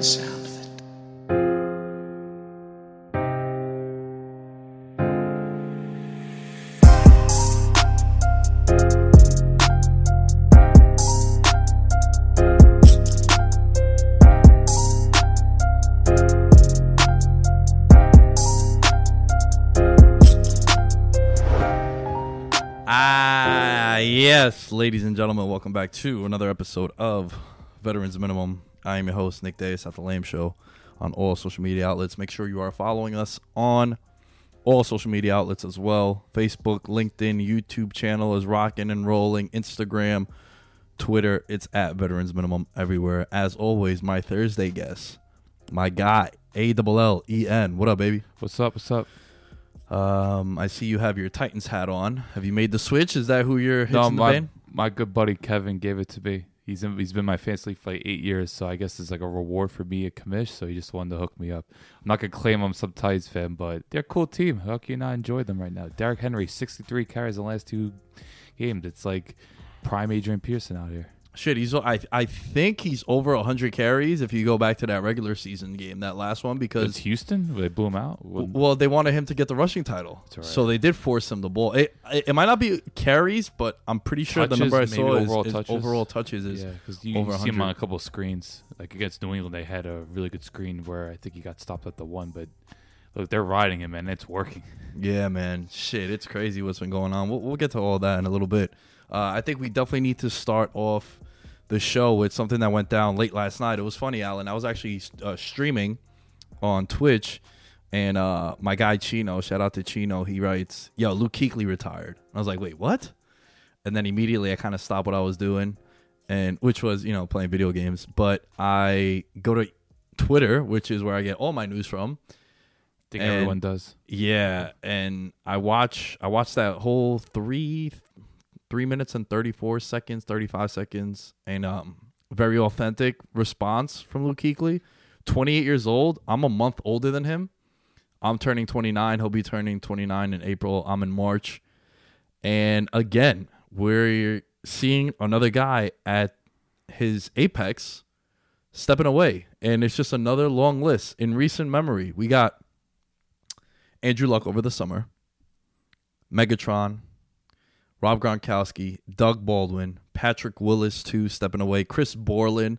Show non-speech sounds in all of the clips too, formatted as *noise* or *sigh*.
The sound of it. Ah, yes, ladies and gentlemen, welcome back to another episode of Veterans Minimum. I am your host, Nick Davis at The Lame Show on all social media outlets. Make sure you are following us on all social media outlets as well Facebook, LinkedIn, YouTube channel is rocking and rolling, Instagram, Twitter. It's at Veterans Minimum everywhere. As always, my Thursday guest, my guy, A L L E N. What up, baby? What's up? What's up? Um, I see you have your Titans hat on. Have you made the switch? Is that who you're hitting No, the my band? my good buddy Kevin gave it to me. He's in, he's been my fantasy for like eight years, so I guess it's like a reward for me a commish. So he just wanted to hook me up. I'm not gonna claim I'm some Titans fan, but they're a cool team. How can you not enjoy them right now? Derrick Henry, 63 carries in the last two games. It's like prime Adrian Peterson out here. Shit, he's. I I think he's over hundred carries if you go back to that regular season game, that last one, because It's Houston. They blew him out. well, they wanted him to get the rushing title, That's right. so they did force him the ball. It, it it might not be carries, but I'm pretty sure the Touches, number I maybe saw is overall is touches. overall touches is yeah, because you, over you see him on a couple of screens. Like against New England, they had a really good screen where I think he got stopped at the one, but look, they're riding him and it's working. Yeah, man. Shit, it's crazy what's been going on. We'll, we'll get to all that in a little bit. Uh, I think we definitely need to start off the show with something that went down late last night. It was funny, Allen. I was actually uh, streaming on Twitch, and uh, my guy Chino, shout out to Chino, he writes, Yo, Luke Kuechly retired. I was like, Wait, what? And then immediately I kind of stopped what I was doing, and which was, you know, playing video games. But I go to Twitter, which is where I get all my news from. I think And- everyone does. Yeah, and I watch I watched that whole three three minutes and thirty four seconds, thirty five seconds, and um very authentic response from Luke. Twenty eight years old. I'm a month older than him. I'm turning twenty nine. He'll be turning twenty nine in April. I'm in March, and again we're seeing another guy at his apex stepping away, and it's just another long list in recent memory. We got Andrew Luck over the summer, Megatron, Rob Gronkowski, Doug Baldwin, Patrick Willis too stepping away, Chris Borland,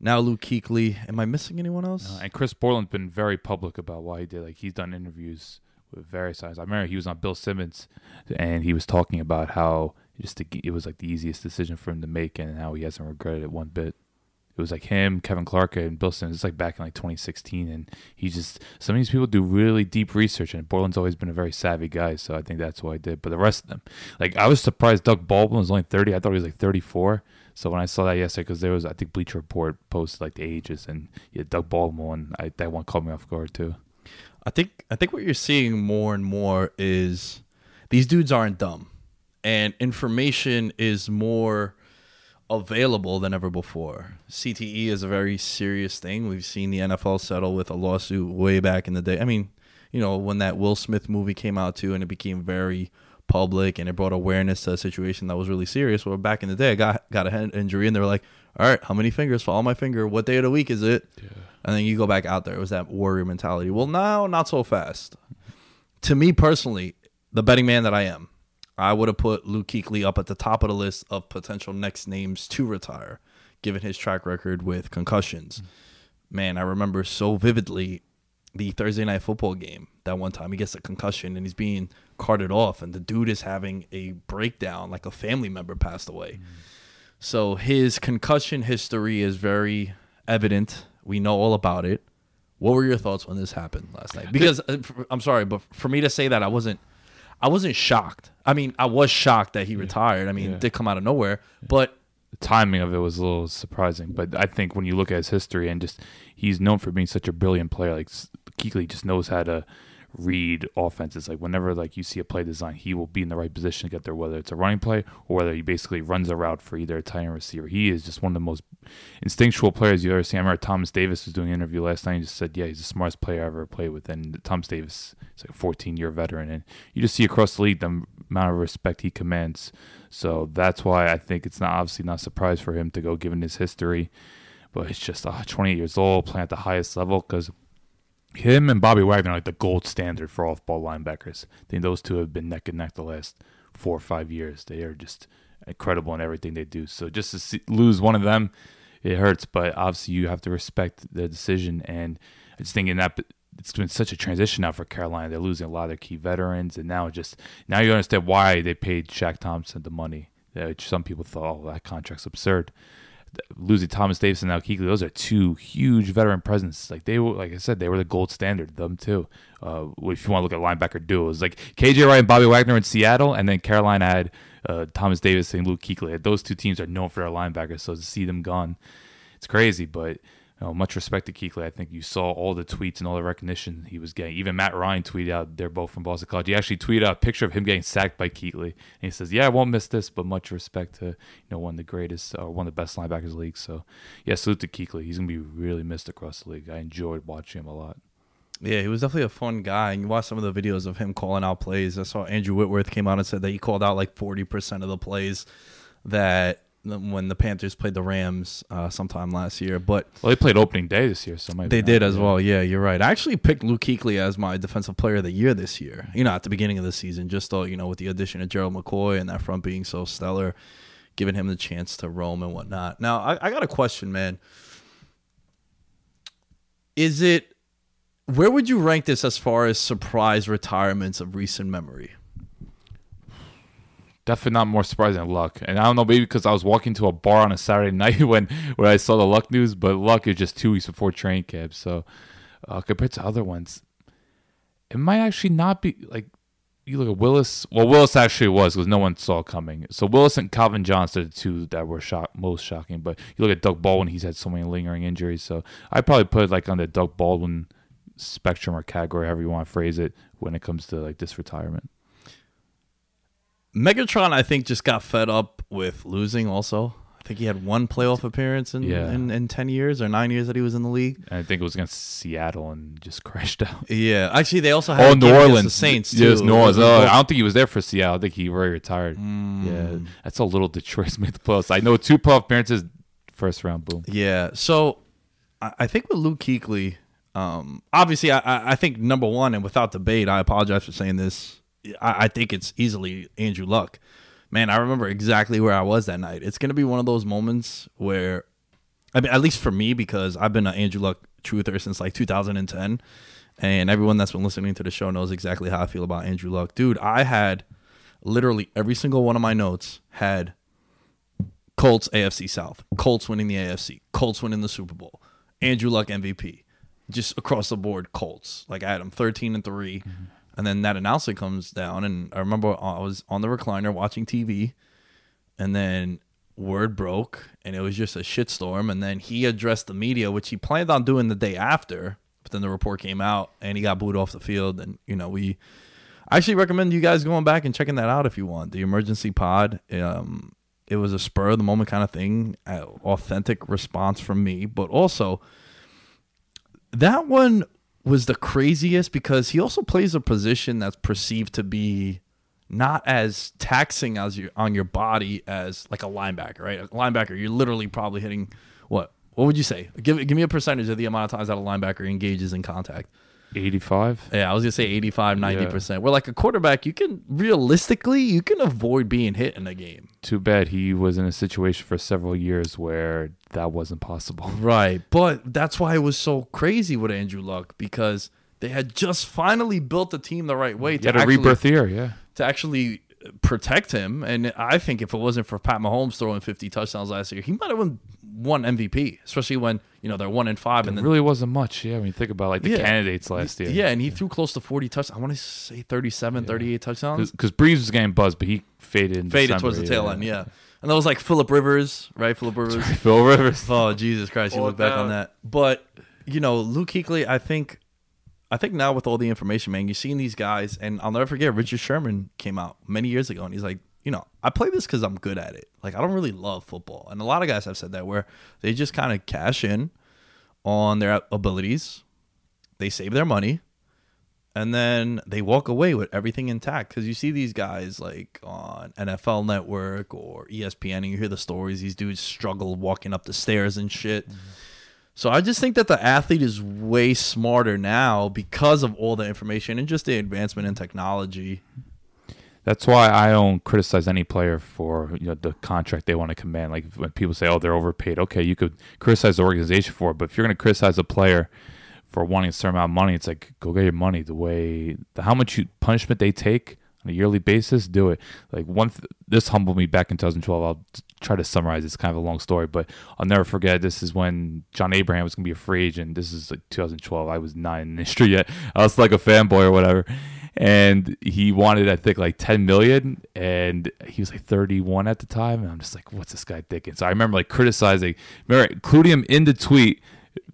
now Luke Kuechly. Am I missing anyone else? And Chris Borland's been very public about why he did. Like he's done interviews with various sides. I remember he was on Bill Simmons, and he was talking about how just the, it was like the easiest decision for him to make, and how he hasn't regretted it one bit. It was like him, Kevin Clark, and Bill Simmons. It's like back in like 2016, and he just some of these people do really deep research, and Borland's always been a very savvy guy, so I think that's what I did. But the rest of them, like I was surprised Doug Baldwin was only 30. I thought he was like 34. So when I saw that yesterday, because there was I think Bleacher Report posted like the ages, and yeah, Doug Baldwin, I, that one caught me off guard too. I think I think what you're seeing more and more is these dudes aren't dumb, and information is more available than ever before. CTE is a very serious thing. We've seen the NFL settle with a lawsuit way back in the day. I mean, you know, when that Will Smith movie came out too, and it became very public and it brought awareness to a situation that was really serious. Well, back in the day, I got got a head injury, and they were like, "All right, how many fingers? Follow my finger. What day of the week is it?" Yeah. And then you go back out there. It was that warrior mentality. Well, now not so fast. To me personally, the betting man that I am, I would have put Luke Kuechly up at the top of the list of potential next names to retire, given his track record with concussions. Man, I remember so vividly the Thursday night football game. That one time he gets a concussion and he's being carted off, and the dude is having a breakdown, like a family member passed away. Mm-hmm. So his concussion history is very evident. We know all about it. What were your thoughts when this happened last night? Because uh, I'm sorry, but for me to say that I wasn't I wasn't shocked. I mean, I was shocked that he retired. I mean, it did come out of nowhere, but the timing of it was a little surprising. But I think when you look at his history and just he's known for being such a brilliant player, like Kuechly just knows how to read offenses. Like whenever like you see a play design, he will be in the right position to get there, whether it's a running play or whether he basically runs a route for either a tight end or receiver. He is just one of the most instinctual players you ever see. I remember Thomas Davis was doing an interview last night and just said, Yeah, he's the smartest player I ever played with. And Thomas Davis is like a 14 year veteran. And you just see across the league the amount of respect he commands. So that's why I think it's not obviously not a surprise for him to go given his history. But it's just uh, 28 years old, playing at the highest level because him and Bobby Wagner are like the gold standard for off-ball linebackers. I think those two have been neck and neck the last four or five years. They are just incredible in everything they do. So just to see, lose one of them, it hurts. But obviously, you have to respect their decision. And I just think in that it's been such a transition now for Carolina. They're losing a lot of their key veterans, and now just now you understand why they paid Shaq Thompson the money. Which some people thought, oh, that contract's absurd losing Thomas Davis and now Kuechly, those are two huge veteran presence. Like they were, like I said, they were the gold standard. Them too. Uh, if you want to look at linebacker duos, like KJ Wright and Bobby Wagner in Seattle, and then Carolina had uh, Thomas Davis and Luke Kuechly. Those two teams are known for their linebackers. So to see them gone, it's crazy. But you know, much respect to Kuechly. I think you saw all the tweets and all the recognition he was getting. Even Matt Ryan tweeted out they're both from Boston College. He actually tweeted out a picture of him getting sacked by Kuechly. And he says, Yeah, I won't miss this, but much respect to you know one of the greatest or one of the best linebackers in the league. So yeah, salute to Kuechly. He's gonna be really missed across the league. I enjoyed watching him a lot. Yeah, he was definitely a fun guy. And you watch some of the videos of him calling out plays. I saw Andrew Whitworth came out and said that he called out like forty percent of the plays that when the Panthers played the Rams uh, sometime last year. But well, they played opening day this year, so they did as well. Yeah, you're right. I actually picked Luke Kuechly as my defensive player of the year this year. You know, at the beginning of the season, just though you know with the addition of Gerald McCoy and that front being so stellar, giving him the chance to roam and whatnot. Now, I, I got a question, man. Is it where would you rank this as far as surprise retirements of recent memory? Definitely not more surprising than Luck. And I don't know, maybe because I was walking to a bar on a Saturday *laughs* night when when I saw the Luck news, but Luck is just two weeks before training camp. So uh, compared to other ones, it might actually not be like you look at Willis. Well, Willis actually was because no one saw coming. So Willis and Calvin Johnson are the two that were shock, most shocking. But you look at Doug Baldwin; he's had so many lingering injuries. So I probably put it like on the Doug Baldwin spectrum or category, however you want to phrase it, when it comes to like this retirement. Megatron, I think, just got fed up with losing. Also, I think he had one playoff appearance in, yeah. in, in ten years or nine years that he was in the league. I think it was against Seattle and just *laughs* crashed out. Yeah, actually, they also had oh New Orleans the Saints too. Yes, New Orleans. Oh, I don't think he was there for Seattle. I think he already retired. Mm. Yeah, that's a little Detroit's *laughs* made the playoffs. I know two playoff appearances, first round, boom. Yeah, so I think with Luke Kuechly, um, obviously, I, I think number one and without debate, I apologize for saying this I, I think it's easily Andrew Luck. Man, I remember exactly where I was that night. It's gonna be one of those moments where, I mean, at least for me, because I've been an Andrew Luck truther since like 2010, and everyone that's been listening to the show knows exactly how I feel about Andrew Luck. Dude, I had literally every single one of my notes had Colts AFC South, Colts winning the AFC, Colts winning the Super Bowl, Andrew Luck MVP, just across the board Colts. Like I had them thirteen and 3 mm-hmm. And then that announcement comes down, and I remember I was on the recliner watching TV, and then word broke, and it was just a shitstorm. And then he addressed the media, which he planned on doing the day after, but then the report came out, and he got booed off the field. And you know we. I actually recommend you guys going back and checking that out if you want. The emergency pod. Um, it was a spur of the moment kind of thing, authentic response from me, but also that one was the craziest because he also plays a position that's perceived to be not as taxing as you on your body as like a linebacker, right? A linebacker, you're literally probably hitting what? What would you say? Give give me a percentage of the amount of times that a linebacker engages in contact. 85. Yeah, I was gonna say 85, 90 percent. Where like a quarterback, you can realistically you can avoid being hit in a game. Too bad he was in a situation for several years where that wasn't possible. *laughs* Right. But that's why it was so crazy with Andrew Luck because they had just finally built the team the right way to had a actually, rebirth year, yeah. to actually uh, protect him. And I think if it wasn't for Pat Mahomes throwing 50 touchdowns last year, he might have won one MVP, especially when, you know, they're one and five. It and then, really wasn't much, yeah. When you think about like the Yeah. candidates last year. yeah, and he threw close to 40 touchdowns. I want to say 37, 38 touchdowns. Because Brees was getting buzzed, but he faded in Faded December, towards the tail end, yeah. And that was like Philip Rivers, right? Philip Rivers. Phil Rivers. *laughs* Oh Jesus Christ! You Pull look it back on that, but you know Luke Kuechly. I think, I think now with all the information, man, you're seeing these guys, and I'll never forget. Richard Sherman came out many years ago, and he's like, you know, I play this because I'm good at it. Like I don't really love football, and a lot of guys have said that where they just kind of cash in on their abilities, they save their money, and then they walk away with everything intact because you see these guys like on NFL Network or ESPN, and you hear the stories. These dudes struggle walking up the stairs and shit. Mm-hmm. So I just think that the athlete is way smarter now because of all the information and just the advancement in technology. That's why I don't criticize any player for you know the contract they want to command. Like when people say, "Oh, they're overpaid," okay, you could criticize the organization for it, but if you're going to criticize a player for wanting a certain amount of money, it's like go get your money. The way the how much you, punishment they take on a yearly basis, do it. Like one, th- this humbled me back in 2012. I'll try to summarize. It's kind of a long story, but I'll never forget. This is when John Abraham was going to be a free agent. This is like 2012. I was not in the industry yet. I was like a fanboy or whatever and he wanted I think like 10 million and he was like 31 at the time and I'm just like what's this guy thinking? So I remember like criticizing remember including him in the tweet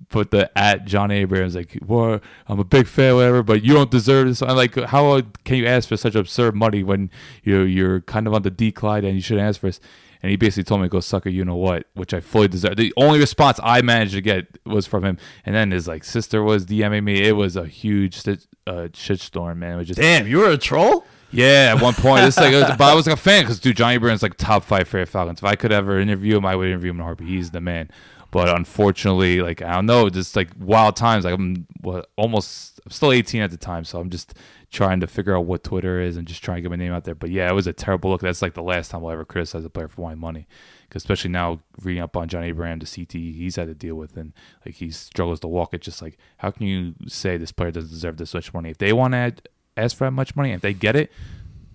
put the at John Abrams like well I'm a big fan whatever but you don't deserve this. I'm like how can you ask for such absurd money when you know, you're kind of on the decline and you shouldn't ask for this and he basically told me to go suck a you know what, which I fully deserve. The only response I managed to get was from him, and then his like sister was DMing me. It was a huge st- uh, shitstorm, man. It was just Damn, you were a troll? yeah. At one point, it's like, it was, *laughs* but I was like a fan because dude, Johnny Burns like top five favorite Falcons. If I could ever interview him, I would interview him in heartbeat. He's the man. But unfortunately, like I don't know, just like wild times. Like I'm what, almost, I'm still 18 at the time, so I'm just trying to figure out what Twitter is and just trying to get my name out there. But yeah, it was a terrible look. That's like the last time I'll ever criticize a player for wanting money. 'Cause especially now reading up on Johnny Abraham, the CT he's had to deal with, and like he struggles to walk. It's just like, how can you say this player doesn't deserve this much money? If they want to ask for that much money, and if they get it,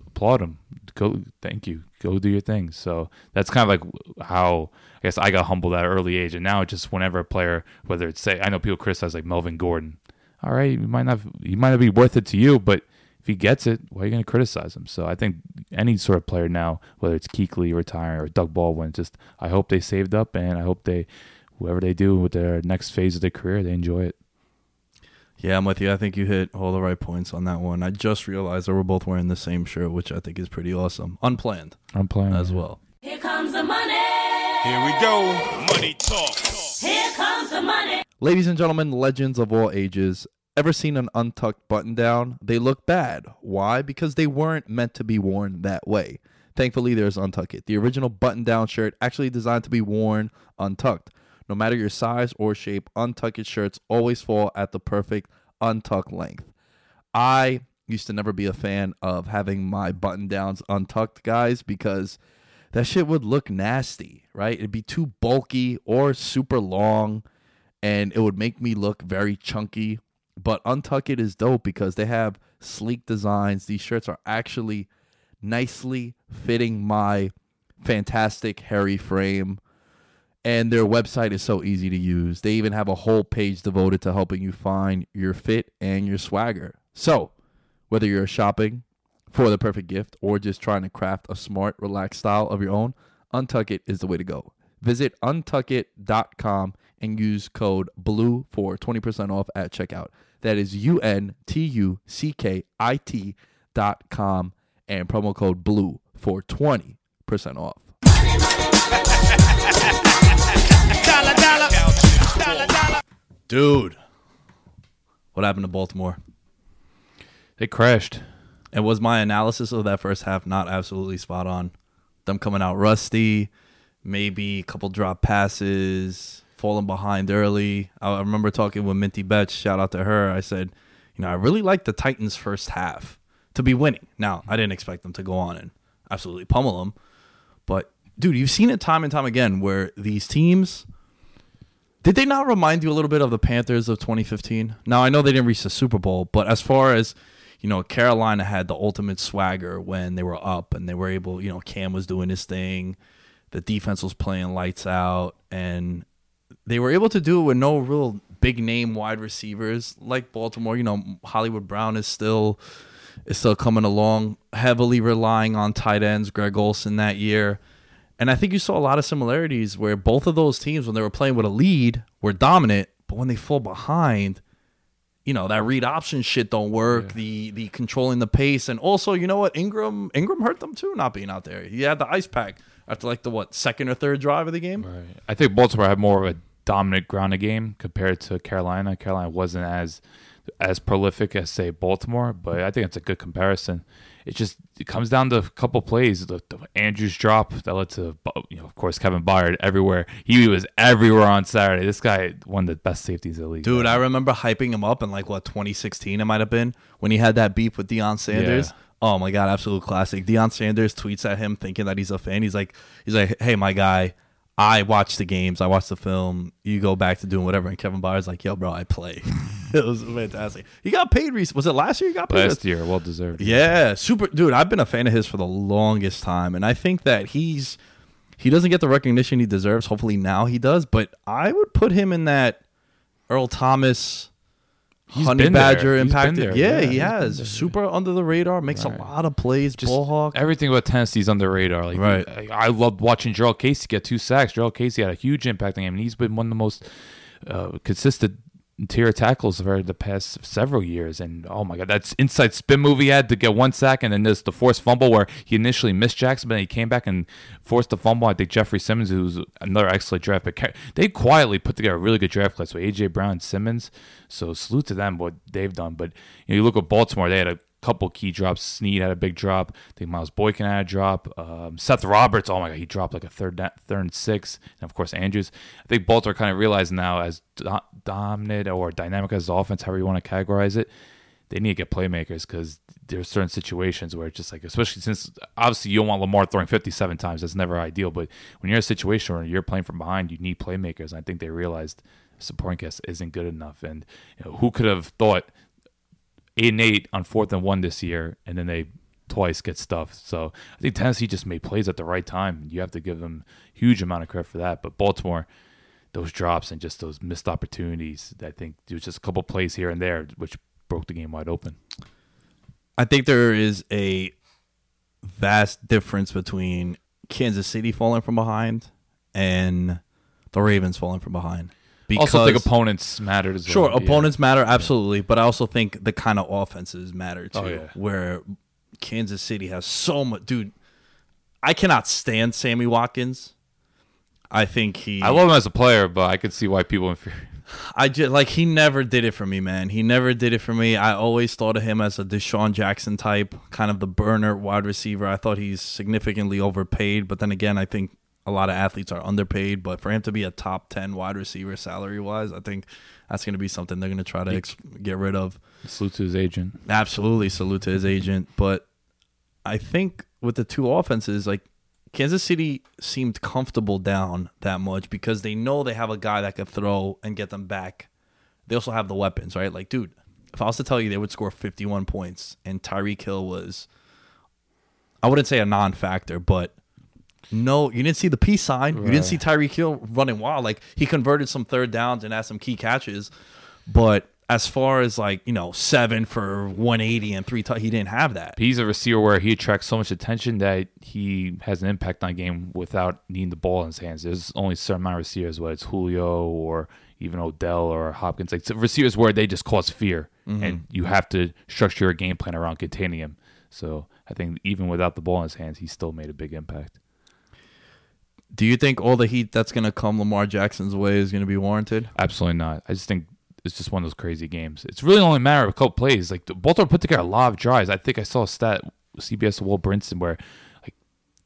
applaud them. Go, thank you. Go do your thing. So that's kind of like how I guess I got humbled at an early age, and now it's just whenever a player, whether it's say, I know people criticize like Melvin Gordon. All right, you might not, he might not be worth it to you, but if he gets it, why are you going to criticize him? So I think any sort of player now, whether it's Kuechly retiring or Doug Baldwin, just I hope they saved up, and I hope they, whoever they do with their next phase of their career, they enjoy it. Yeah, I'm with you. I think you hit all the right points on that one. I just realized that we're both wearing the same shirt, which I think is pretty awesome. Unplanned I'm as well. Here comes the money. Here we go. Money talk. Here comes the money. Ladies and gentlemen, legends of all ages, ever seen an untucked button down? They look bad. Why? Because they weren't meant to be worn that way. Thankfully, there's Untuck It, the original button down shirt actually designed to be worn untucked. No matter your size or shape, Untuck It shirts always fall at the perfect untucked length. I used to never be a fan of having my button downs untucked, guys, because that shit would look nasty, right? It'd be too bulky or super long, and it would make me look very chunky. But Untuck It is dope because they have sleek designs. These shirts are actually nicely fitting my fantastic hairy frame, and their website is so easy to use. They even have a whole page devoted to helping you find your fit and your swagger. So, whether you're shopping for the perfect gift or just trying to craft a smart, relaxed style of your own, Untuck It is the way to go. Visit untuckit.com and use code BLUE for 20% off at checkout. That is U N T U C K I T dot com and promo code BLUE for 20% off. Dude, what happened to Baltimore? They crashed. And was my analysis of that first half not absolutely spot on? Them coming out rusty, maybe a couple drop passes, falling behind early. I remember talking with Minty Betts. Shout out to her. I said, you know, I really like the Titans' first half to be winning. Now, I didn't expect them to go on and absolutely pummel them, but dude, you've seen it time and time again where these teams. Did they not remind you a little bit of the Panthers of 2015? Now I know they didn't reach the Super Bowl, but as far as you know, Carolina had the ultimate swagger when they were up and they were able, you know, Cam was doing his thing, the defense was playing lights out, and they were able to do it with no real big name wide receivers like Baltimore. You know, Hollywood Brown is still is still coming along, heavily relying on tight ends, Greg Olsen that year. And I think you saw a lot of similarities where both of those teams, when they were playing with a lead, were dominant, but when they fall behind, you know that read option shit don't work. The the controlling the pace, and also you know what Ingram Ingram hurt them too, not being out there. He had the ice pack after like the what second or third drive of the game. Right. I think Baltimore had more of a dominant grounded game compared to Carolina. Carolina wasn't as as prolific as say Baltimore, but I think it's a good comparison. It just it comes down to a couple plays. The, the Andrews drop that led to you know of course Kevin Byard everywhere. He was everywhere on Saturday. This guy one of the best safeties in the league. Dude, I remember hyping him up in like what 2016 it might have been when he had that beef with Deion Sanders. Yeah. Oh my god, absolute classic. Deion Sanders tweets at him thinking that he's a fan. He's like he's like, "Hey my guy, I watch the games, I watch the film. You go back to doing whatever." And Kevin Byard's like, "Yo, bro, I play." *laughs* it was fantastic. He got paid recently. Was it last year? He got paid. last year, well deserved. Yeah, super dude. I've been a fan of his for the longest time, and I think that he's he doesn't get the recognition he deserves. Hopefully now he does, but I would put him in that Earl Thomas, He's Honey there. Badger been impacted. there. Yeah, Yeah, he has. there. Super under the radar, makes Right. a lot of plays. Just ball hawk. Everything about Tennessee's under the radar. Like, Right. I, I loved watching Jurrell Casey get two sacks. Jurrell Casey had a huge impact on him, and he's been one of the most uh, consistent interior tackles for the past several years. And oh my god, that's inside spin move he had to get one sack, and then there's the forced fumble where he initially missed Jackson, but then he came back and forced the fumble. I think Jeffrey Simmons, who's another excellent draft pick, they quietly put together a really good draft class with AJ Brown and Simmons. So salute to them what they've done. But you, know, you look at Baltimore, they had a couple key drops. Snead had a big drop. I think Miles Boykin had a drop. Um, Seth Roberts, oh my god, he dropped like a third, third and six. And of course Andrews. I think Baltimore kind of realized now as do- dominant or dynamic as the offense, however you want to categorize it, they need to get playmakers because there's certain situations where it's just like, especially since obviously you don't want Lamar throwing 57 times. That's never ideal. But when you're in a situation where you're playing from behind, you need playmakers. And I think they realized supporting cast isn't good enough. And you know, who could have thought eight and eight on fourth and one this year, and then they twice get stuffed. So I think Tennessee just made plays at the right time. You have to give them huge amount of credit for that. But Baltimore, those drops and just those missed opportunities, I think there was just a couple plays here and there which broke the game wide open. I think there is a vast difference between Kansas City falling from behind and the Ravens falling from behind. Also, think opponents matter as well. Sure, Yeah. opponents matter absolutely, but I also think the kind of offenses matter oh, too. Oh, yeah. Where Kansas City has so much, dude. I cannot stand Sammy Watkins. I think he. I love him as a player, but I could see why people inferior. *laughs* I just like he never did it for me, man. He never did it for me. I always thought of him as a DeSean Jackson type, kind of the burner wide receiver. I thought he's significantly overpaid, but then again, I think a lot of athletes are underpaid. But for him to be a top ten wide receiver salary wise, I think that's going to be something they're going to try to ex- get rid of. Salute to his agent. Absolutely, salute to his agent. But I think with the two offenses, like Kansas City seemed comfortable down that much because they know they have a guy that could throw and get them back. They also have the weapons, right? Like, dude, if I was to tell you they would score 51 points and Tyreek Hill was, I wouldn't say a non factor, but no, you didn't see the peace sign. You didn't see Tyreek Hill running wild. Like he converted some third downs and had some key catches, but as far as like you know seven for 180 and three, tou- he didn't have that. He's a receiver where he attracts so much attention that he has an impact on a game without needing the ball in his hands. There's only certain amount of receivers, whether it's Julio or even Odell or Hopkins, like receivers where they just cause fear, mm-hmm. and you have to structure your game plan around containing him. So I think even without the ball in his hands, he still made a big impact. Do you think all the heat that's going to come Lamar Jackson's way is going to be warranted? Absolutely not. I just think it's just one of those crazy games. It's really only a matter of a couple plays. Like Baltimore put together a lot of drives. I think I saw a stat CBS Will Brinson where like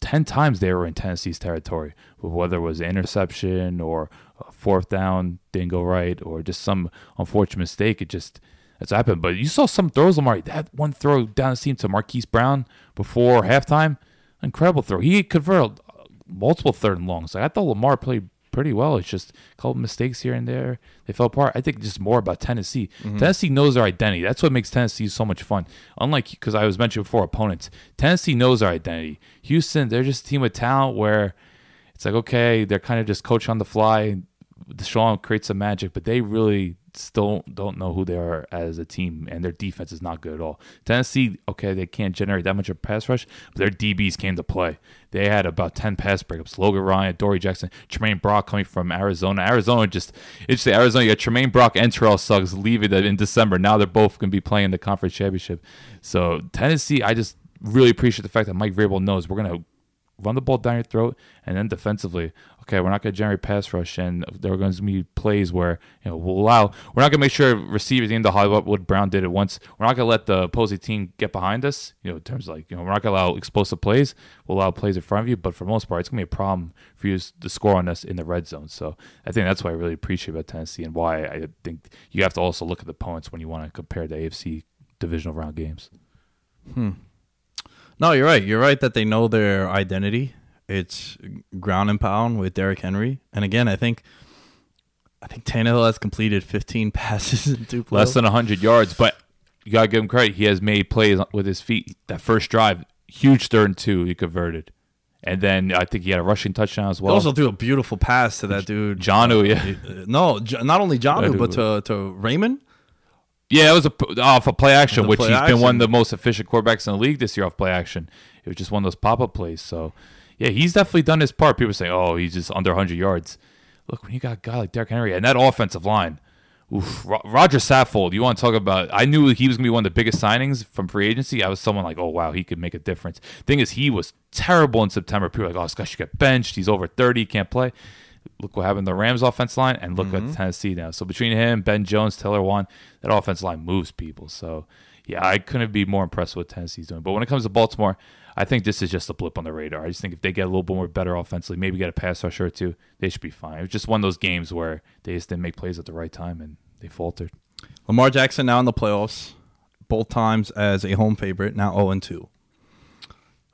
ten times they were in Tennessee's territory, whether it was an interception or a fourth down didn't go right or just some unfortunate mistake. It just that's happened. But you saw some throws, Lamar. That one throw down the seam to Marquise Brown before halftime, incredible throw. He converted multiple third and longs. Like I thought Lamar played pretty well. It's just a couple mistakes here and there. They fell apart. I think just more about Tennessee. Mm-hmm. Tennessee knows their identity. That's what makes Tennessee so much fun. Unlike because I was mentioned before, opponents. Tennessee knows their identity. Houston, they're just a team with talent where it's like okay, they're kind of just coach on the fly. And Deshaun creates some magic, but they really still don't know who they are as a team, and their defense is not good at all. Tennessee, okay, they can't generate that much of pass rush, but their DBs came to play. They had about ten pass breakups. Logan Ryan, Adoree' Jackson, Tramaine Brock coming from Arizona. Arizona just it's the Arizona. You got Tramaine Brock and Terrell Suggs leaving in December. Now they're both going to be playing the conference championship. So Tennessee, I just really appreciate the fact that Mike Vrabel knows we're going to run the ball down your throat, and then defensively, okay, we're not going to generate pass rush, and there are going to be plays where you know we'll allow. We're not going to make sure receivers into Hollywood what Brown did it once. We're not going to let the opposing team get behind us. You know, in terms of like you know, we're not going to allow explosive plays. We'll allow plays in front of you, but for the most part, it's going to be a problem for you to score on us in the red zone. So I think that's what I really appreciate about Tennessee, and why I think you have to also look at the opponents when you want to compare the AFC divisional round games. Hmm. No, you're right. You're right that they know their identity. It's ground and pound with Derrick Henry, and again, I think, I think Tannehill has completed 15 *laughs* passes in two plays. less than 100 yards, but you got to give him credit. He has made plays with his feet. That first drive, huge third and two, he converted. And then I think he had a rushing touchdown as well. He also threw a beautiful pass to that dude, Jonnu, yeah. Uh, No, not only Jonnu, dude. but to to Raymond. Yeah, it was a off a play action, which play he's been one of the most efficient quarterbacks in the league this year off play action. It was just one of those pop up plays. So, yeah, he's definitely done his part. People say, oh, he's just under 100 yards. Look, when you got a guy like Derrick Henry and that offensive line, oof, Rodger Saffold, you want to talk about? I knew he was going to be one of the biggest signings from free agency. I was someone like, oh, wow, he could make a difference. Thing is, he was terrible in September. People were like, oh, this guy should get benched. He's over 30, can't play. Look what happened to the Rams offense line, and look at mm-hmm. Tennessee now. So between him, Ben Jones, Taylor Lewan, that offense line moves people. So yeah, I couldn't be more impressed with what Tennessee's doing. But when it comes to Baltimore, I think this is just a blip on the radar. I just think if they get a little bit more better offensively, maybe get a pass rusher or two, they should be fine. It was just one of those games where they just didn't make plays at the right time and they faltered. Lamar Jackson now in the playoffs, both times as a home favorite, now 0 and 2.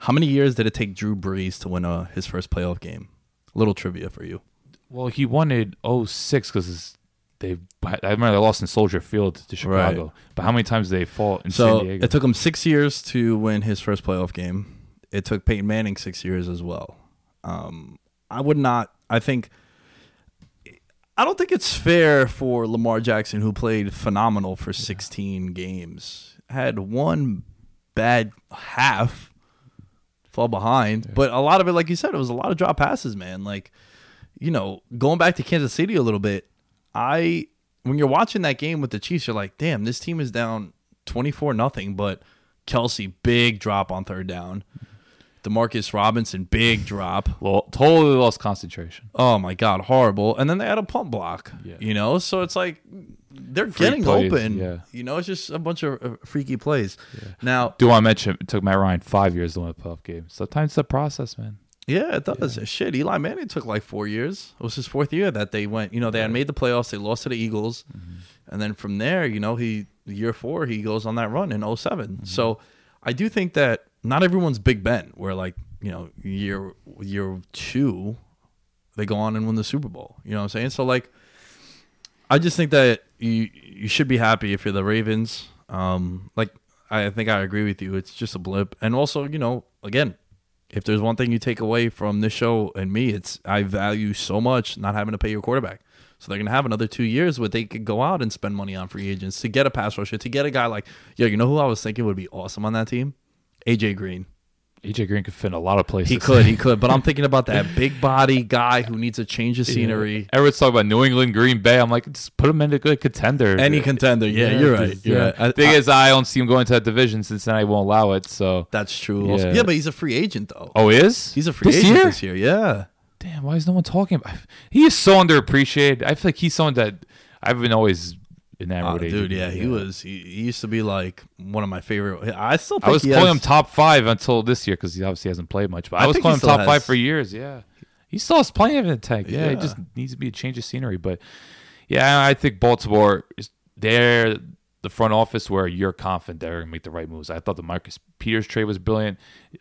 How many years did it take Drew Brees to win uh, his first playoff game? A little trivia for you. Well, he wanted 06 because they. I remember they lost in Soldier Field to Chicago. Right. But how many times did they fall in So San Diego? it took him six years to win his first playoff game. It took Peyton Manning six years as well. Um, I would not. I think. I don't think it's fair for Lamar Jackson, who played phenomenal for 16 games, had one bad half, fall behind, but a lot of it, like you said, it was a lot of drop passes, man. Like, you know, going back to Kansas City a little bit, I when you're watching that game with the Chiefs, you're like, damn, this team is down 24 nothing, but Kelce big drop on third down. Demarcus Robinson big drop. Well, totally lost concentration. Oh my god, horrible. And then they had a pump block. Yeah. You know, so it's like they're getting plays, open. yeah. You know, it's just a bunch of uh, freaky plays. Now, Do I mention it took Matt Ryan five years to win a playoff game. Sometimes it's a process, man. Yeah, it does. Shit, Eli Manning took like four years. It was his fourth year that they went. You know, they had made the playoffs. They lost to the Eagles, and then from there, you know, he year four he goes on that run in 7 So I do think that not everyone's Big Ben. Where like you know year year two, they go on and win the Super Bowl. You know what I'm saying? So like, I just think that you you should be happy if you're the Ravens. Um, like I think I agree with you. It's just a blip, and also you know again if there's one thing you take away from this show and me, it's I value so much not having to pay your quarterback. So they're gonna have another two years where they could go out and spend money on free agents to get a pass rusher, to get a guy like, yo, you know who I was thinking would be awesome on that team? AJ Green. AJ Green could fit in a lot of places. He could, he could, but I'm *laughs* thinking about that big body guy who needs a change of scenery. Everyone's talking about New England, Green Bay. I'm like, just put him in a good contender. Any contender, yeah, you're right. just- You're yeah. right. I- Thing I- is, I don't see him going to that division. Cincinnati won't allow it. So, that's true. Yeah. Yeah, but he's a free agent though. oh, he is he's a free this agent year? this year. Yeah. Damn, why is no one talking about? He is so underappreciated. I feel like he's someone that I've been always enamored Uh, with. Dude, yeah, he was. He, he used to be like one of my favorite. I still. Think I was calling has- him top five until this year because he obviously hasn't played much. But I, I was calling him top has- five for years. Yeah, he still has plenty of in the tank. Yeah, Yeah. it just needs to be a change of scenery. But yeah, I think Baltimore is they're the front office where you're confident they're gonna make the right moves. I thought the Marcus Peters trade was brilliant.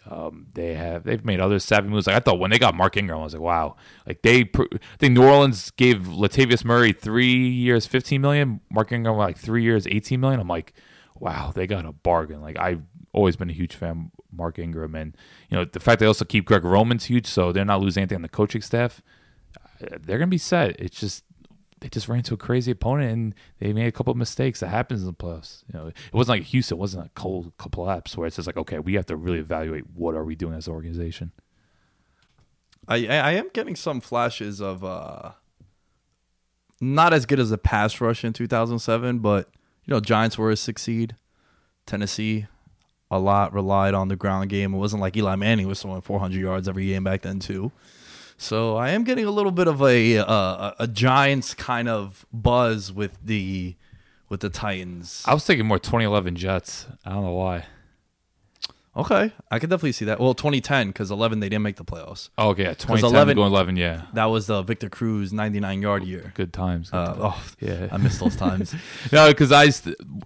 Um, they have they've made other savvy moves. Like I thought when they got Mark Ingram, I was like, wow. Like they, I think New Orleans gave Latavius Murray three years, fifteen million. Mark Ingram like three years, eighteen million. I'm like, wow, they got a bargain. Like I've always been a huge fan Mark Ingram, and you know the fact they also keep Greg Roman's huge, so they're not losing anything on the coaching staff. Uh, They're gonna be set. It's just they just ran into a crazy opponent and they made a couple of mistakes. That happens in the playoffs. You know, it wasn't like Houston. It wasn't a cold collapse where it's just like, okay, we have to really evaluate what are we doing as an organization. I, I I am getting some flashes of uh not as good as the pass rush in 2007, but you know Giants were a six seed. Tennessee a lot relied on the ground game. It wasn't like Eli Manning was throwing 400 yards every game back then too. So I am getting a little bit of a uh, a Giants kind of buzz with the with the Titans. I was thinking more 2011 Jets. I don't know why. Okay, I could definitely see that. Well, 2010 because 11 they didn't make the playoffs. Oh, okay, yeah, 2010 11 going 11, yeah. That was the Victor Cruz 99 yard year. Good times. good Uh, times. oh, Yeah. *laughs* I miss those times. *laughs* No, because I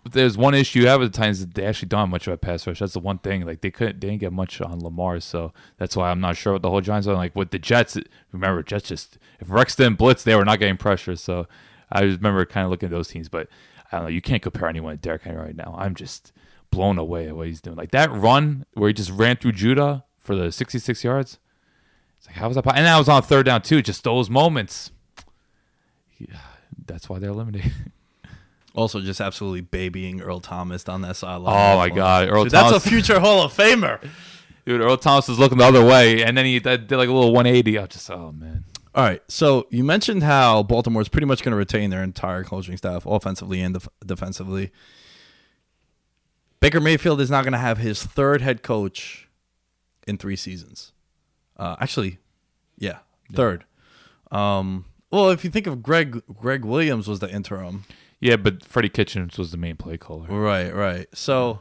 there's one issue you have at the times that they actually don't have much of a pass rush. That's the one thing. Like they couldn't they didn't get much on Lamar, so that's why I'm not sure what the whole Giants are like with the Jets. Remember, Jets just if Rex didn't blitz, they were not getting pressure. So I just remember kind of looking at those teams, but I don't know. You can't compare anyone to Derrick Henry right now. I'm just blown away at what he's doing. Like that run where he just ran through Judah for the 66 yards. It's like how was that? And that was on third down too. Just those moments. Yeah, that's why they're eliminated. *laughs* also, just absolutely babying Earl Thomas down that sideline. Oh, my God. Earl Dude, that's a future Hall of Famer. *laughs* Dude, Earl Thomas was looking the other way, and then he did like a little 180. I just, oh man. All right, so you mentioned how Baltimore is pretty much going to retain their entire coaching staff, offensively and def- defensively. Baker Mayfield is not going to have his third head coach in three seasons. Uh, actually, yeah, third. Um, well, if you think of Greg, Gregg Williams was the interim. Yeah, but Freddie Kitchens was the main play caller. Right, right. So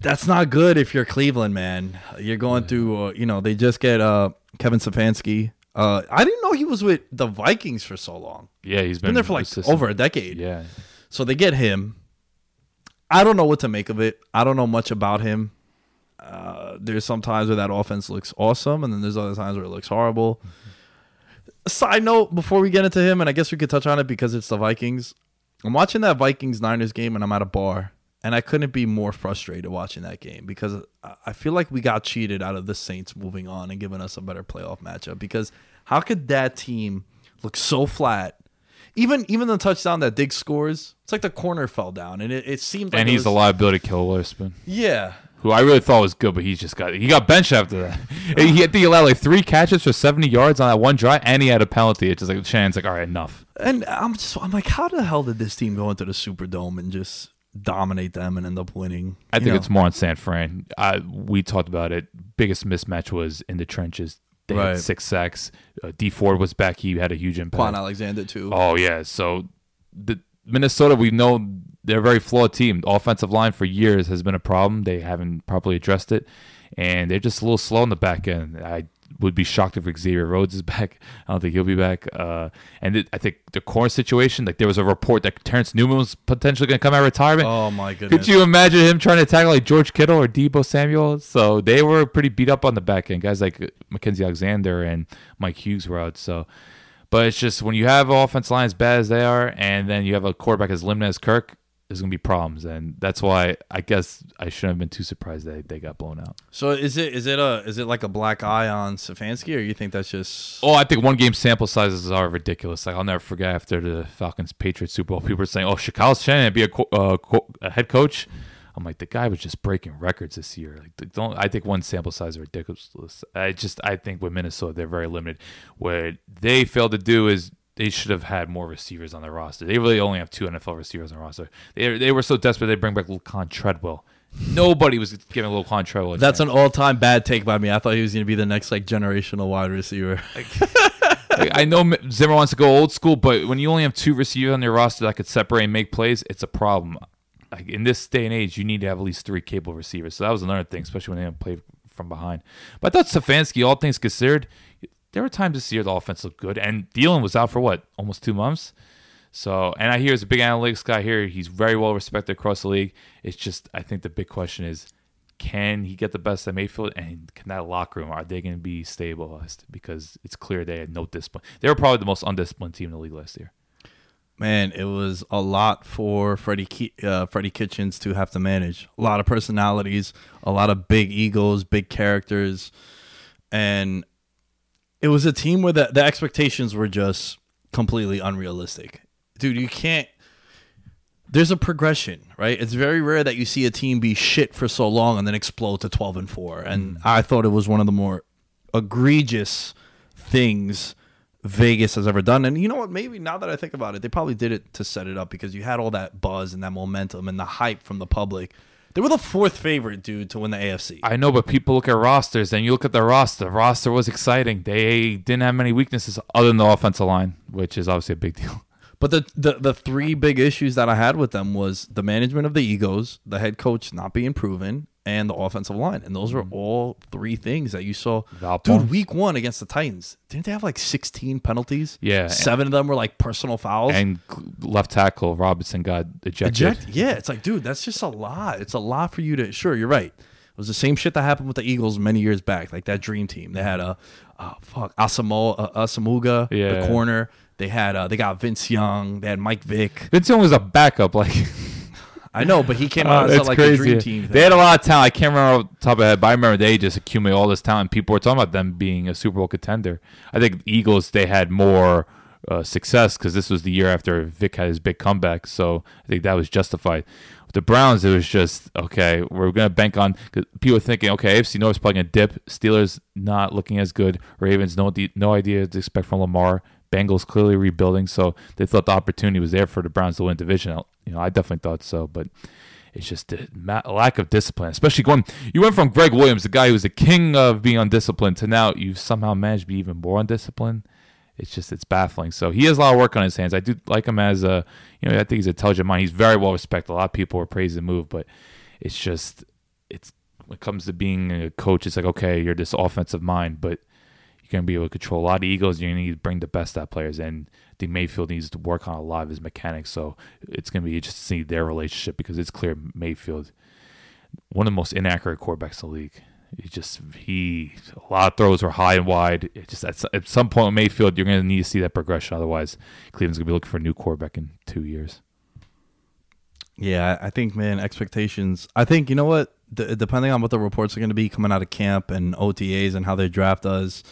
that's not good if you're Cleveland, man. You're going through, uh, you know, they just get uh, Kevin Stefanski. Uh, I didn't know he was with the Vikings for so long. Yeah, he's been, Been there for like assistant. over a decade. Yeah, So they get him. I don't know what to make of it. I don't know much about him. Uh, there's some times where that offense looks awesome, and then there's other times where it looks horrible. Side note before we get into him, and I guess we could touch on it because it's the Vikings. I'm watching that Vikings Niners game, and I'm at a bar, and I couldn't be more frustrated watching that game because I feel like we got cheated out of the Saints moving on and giving us a better playoff matchup. Because how could that team look so flat? Even even the touchdown that Diggs scores, it's like the corner fell down, and it, it seemed like and it he's was, a liability killer, Witherspoon, Yeah, who I really thought was good, but he's just got he got benched after that. *laughs* he, I think he allowed like three catches for 70 yards on that one drive, and he had a penalty. It's just like Shanahan's like, all right, enough. and I'm just I'm like, how the hell did this team go into the Superdome and just dominate them and end up winning? I You think know? it's more on San Fran. I, we talked about it. Biggest mismatch was in the trenches. They Right. had six sacks. Uh, Dee Ford was back. He had a huge impact. Kwon Alexander too. Oh yeah. So the Minnesota, we know they're a very flawed team. The offensive line for years has been a problem. They haven't properly addressed it, and they're just a little slow in the back end. I would be shocked if Xavier Rhodes is *laughs* back. I don't think he'll be back. Uh, and it, I think the corner situation, like there was a report that Terrence Newman was potentially going to come out of retirement. Oh my goodness! Could you imagine him trying to tackle like George Kittle or Deebo Samuel? So they were pretty beat up on the back end. Guys like Mackensie Alexander and Mike Hughes were out. So, but it's just when you have offense line as bad as they are, and then you have a quarterback as limited as Kirk, there's gonna be problems, and that's why I guess I shouldn't have been too surprised that they got blown out. So is it is it a is it like a black eye on Stefanski, or you think that's just? Oh, I think one game sample sizes are ridiculous. Like I'll never forget after the Falcons Patriots Super Bowl, *laughs* people were saying, "Oh, Kyle Shanahan be a, co- uh, co- a head coach?" I'm like, the guy was just breaking records this year. Like, don't I think one sample size is ridiculous. I just I think with Minnesota they're very limited. What they failed to do is they should have had more receivers on their roster. They really only have two NFL receivers on the roster. They they were so desperate they bring back Laquan Treadwell. Nobody was giving Laquan Treadwell. a That's chance. an all time bad take by me. I thought he was going to be the next like generational wide receiver. *laughs* I know Zimmer wants to go old school, but when you only have two receivers on your roster that could separate and make plays, it's a problem. Like in this day and age, you need to have at least three capable receivers. So that was another thing, especially when they don't play from behind. But I thought Stefanski, all things considered, there were times this year the offense looked good, and Thielen was out for what almost two months. So, and I hear he's a big analytics guy here, he's very well respected across the league. It's just, I think the big question is, can he get the best at Mayfield, and can that locker room are they going to be stabilized? Because it's clear they had no discipline. They were probably the most undisciplined team in the league last year. Man, it was a lot for Freddie uh, Freddie Kitchens to have to manage. A lot of personalities, a lot of big egos, big characters, and it was a team where the, the expectations were just completely unrealistic. Dude, you can't. There's a progression, right? It's very rare that you see a team be shit for so long and then explode to 12 and 4. And mm. I thought it was one of the more egregious things Vegas has ever done. And you know what? Maybe now that I think about it, they probably did it to set it up because you had all that buzz and that momentum and the hype from the public. They were the fourth favorite, dude, to win the AFC. I know, but people look at rosters, and you look at the roster. The roster was exciting. They didn't have many weaknesses other than the offensive line, which is obviously a big deal. *laughs* But the, the the three big issues that I had with them was the management of the egos, the head coach not being proven, and the offensive line. And those are all three things that you saw. Valpo. Dude, week one against the Titans, didn't they have like 16 penalties? Yeah. Seven of them were like personal fouls. And left tackle Robinson got ejected. Eject? Yeah, it's like, dude, that's just a lot. It's a lot for you to. Sure, you're right. It was the same shit that happened with the Eagles many years back, like that dream team. They had a, uh, fuck, Asamo, uh, Asomugha, Yeah. the corner. They had, uh, they got Vince Young. They had Mike Vick. Vince Young was a backup. Like *laughs* I know, but he came Uh, out as like crazy. a dream team. They had a lot of talent. I can't remember off the top of my head, but I remember they just accumulated all this talent. People were talking about them being a Super Bowl contender. I think the Eagles they had more uh, success because this was the year after Vick had his big comeback, so I think that was justified. With the Browns, it was just okay. We're gonna bank on 'cause people were thinking, okay, AFC North's probably gonna dip. Steelers not looking as good. Ravens no no idea to expect from Lamar. Bengals clearly rebuilding, so they thought the opportunity was there for the Browns to win division. You know, I definitely thought so, but it's just a lack of discipline, especially going. You went from Gregg Williams, the guy who was the king of being undisciplined, to now you've somehow managed to be even more undisciplined. It's just it's baffling. So he has a lot of work on his hands. I do like him as a, you know, I think he's an intelligent mind. He's very well respected. A lot of people are praising the move, but it's just it's when it comes to being a coach, it's like okay, you're this offensive mind, but you're gonna be able to control a lot of egos. You're gonna need to bring the best out players, and the Mayfield needs to work on a lot of his mechanics. So it's gonna be interesting to see their relationship because it's clear Mayfield, one of the most inaccurate quarterbacks in the league. He just he a lot of throws were high and wide. It just at, at some point Mayfield, you're gonna need to see that progression. Otherwise, Cleveland's gonna be looking for a new quarterback in two years. Yeah, I think, man, expectations. I think, you know what? D- depending on what the reports are going to be coming out of camp and OTAs and how their draft does,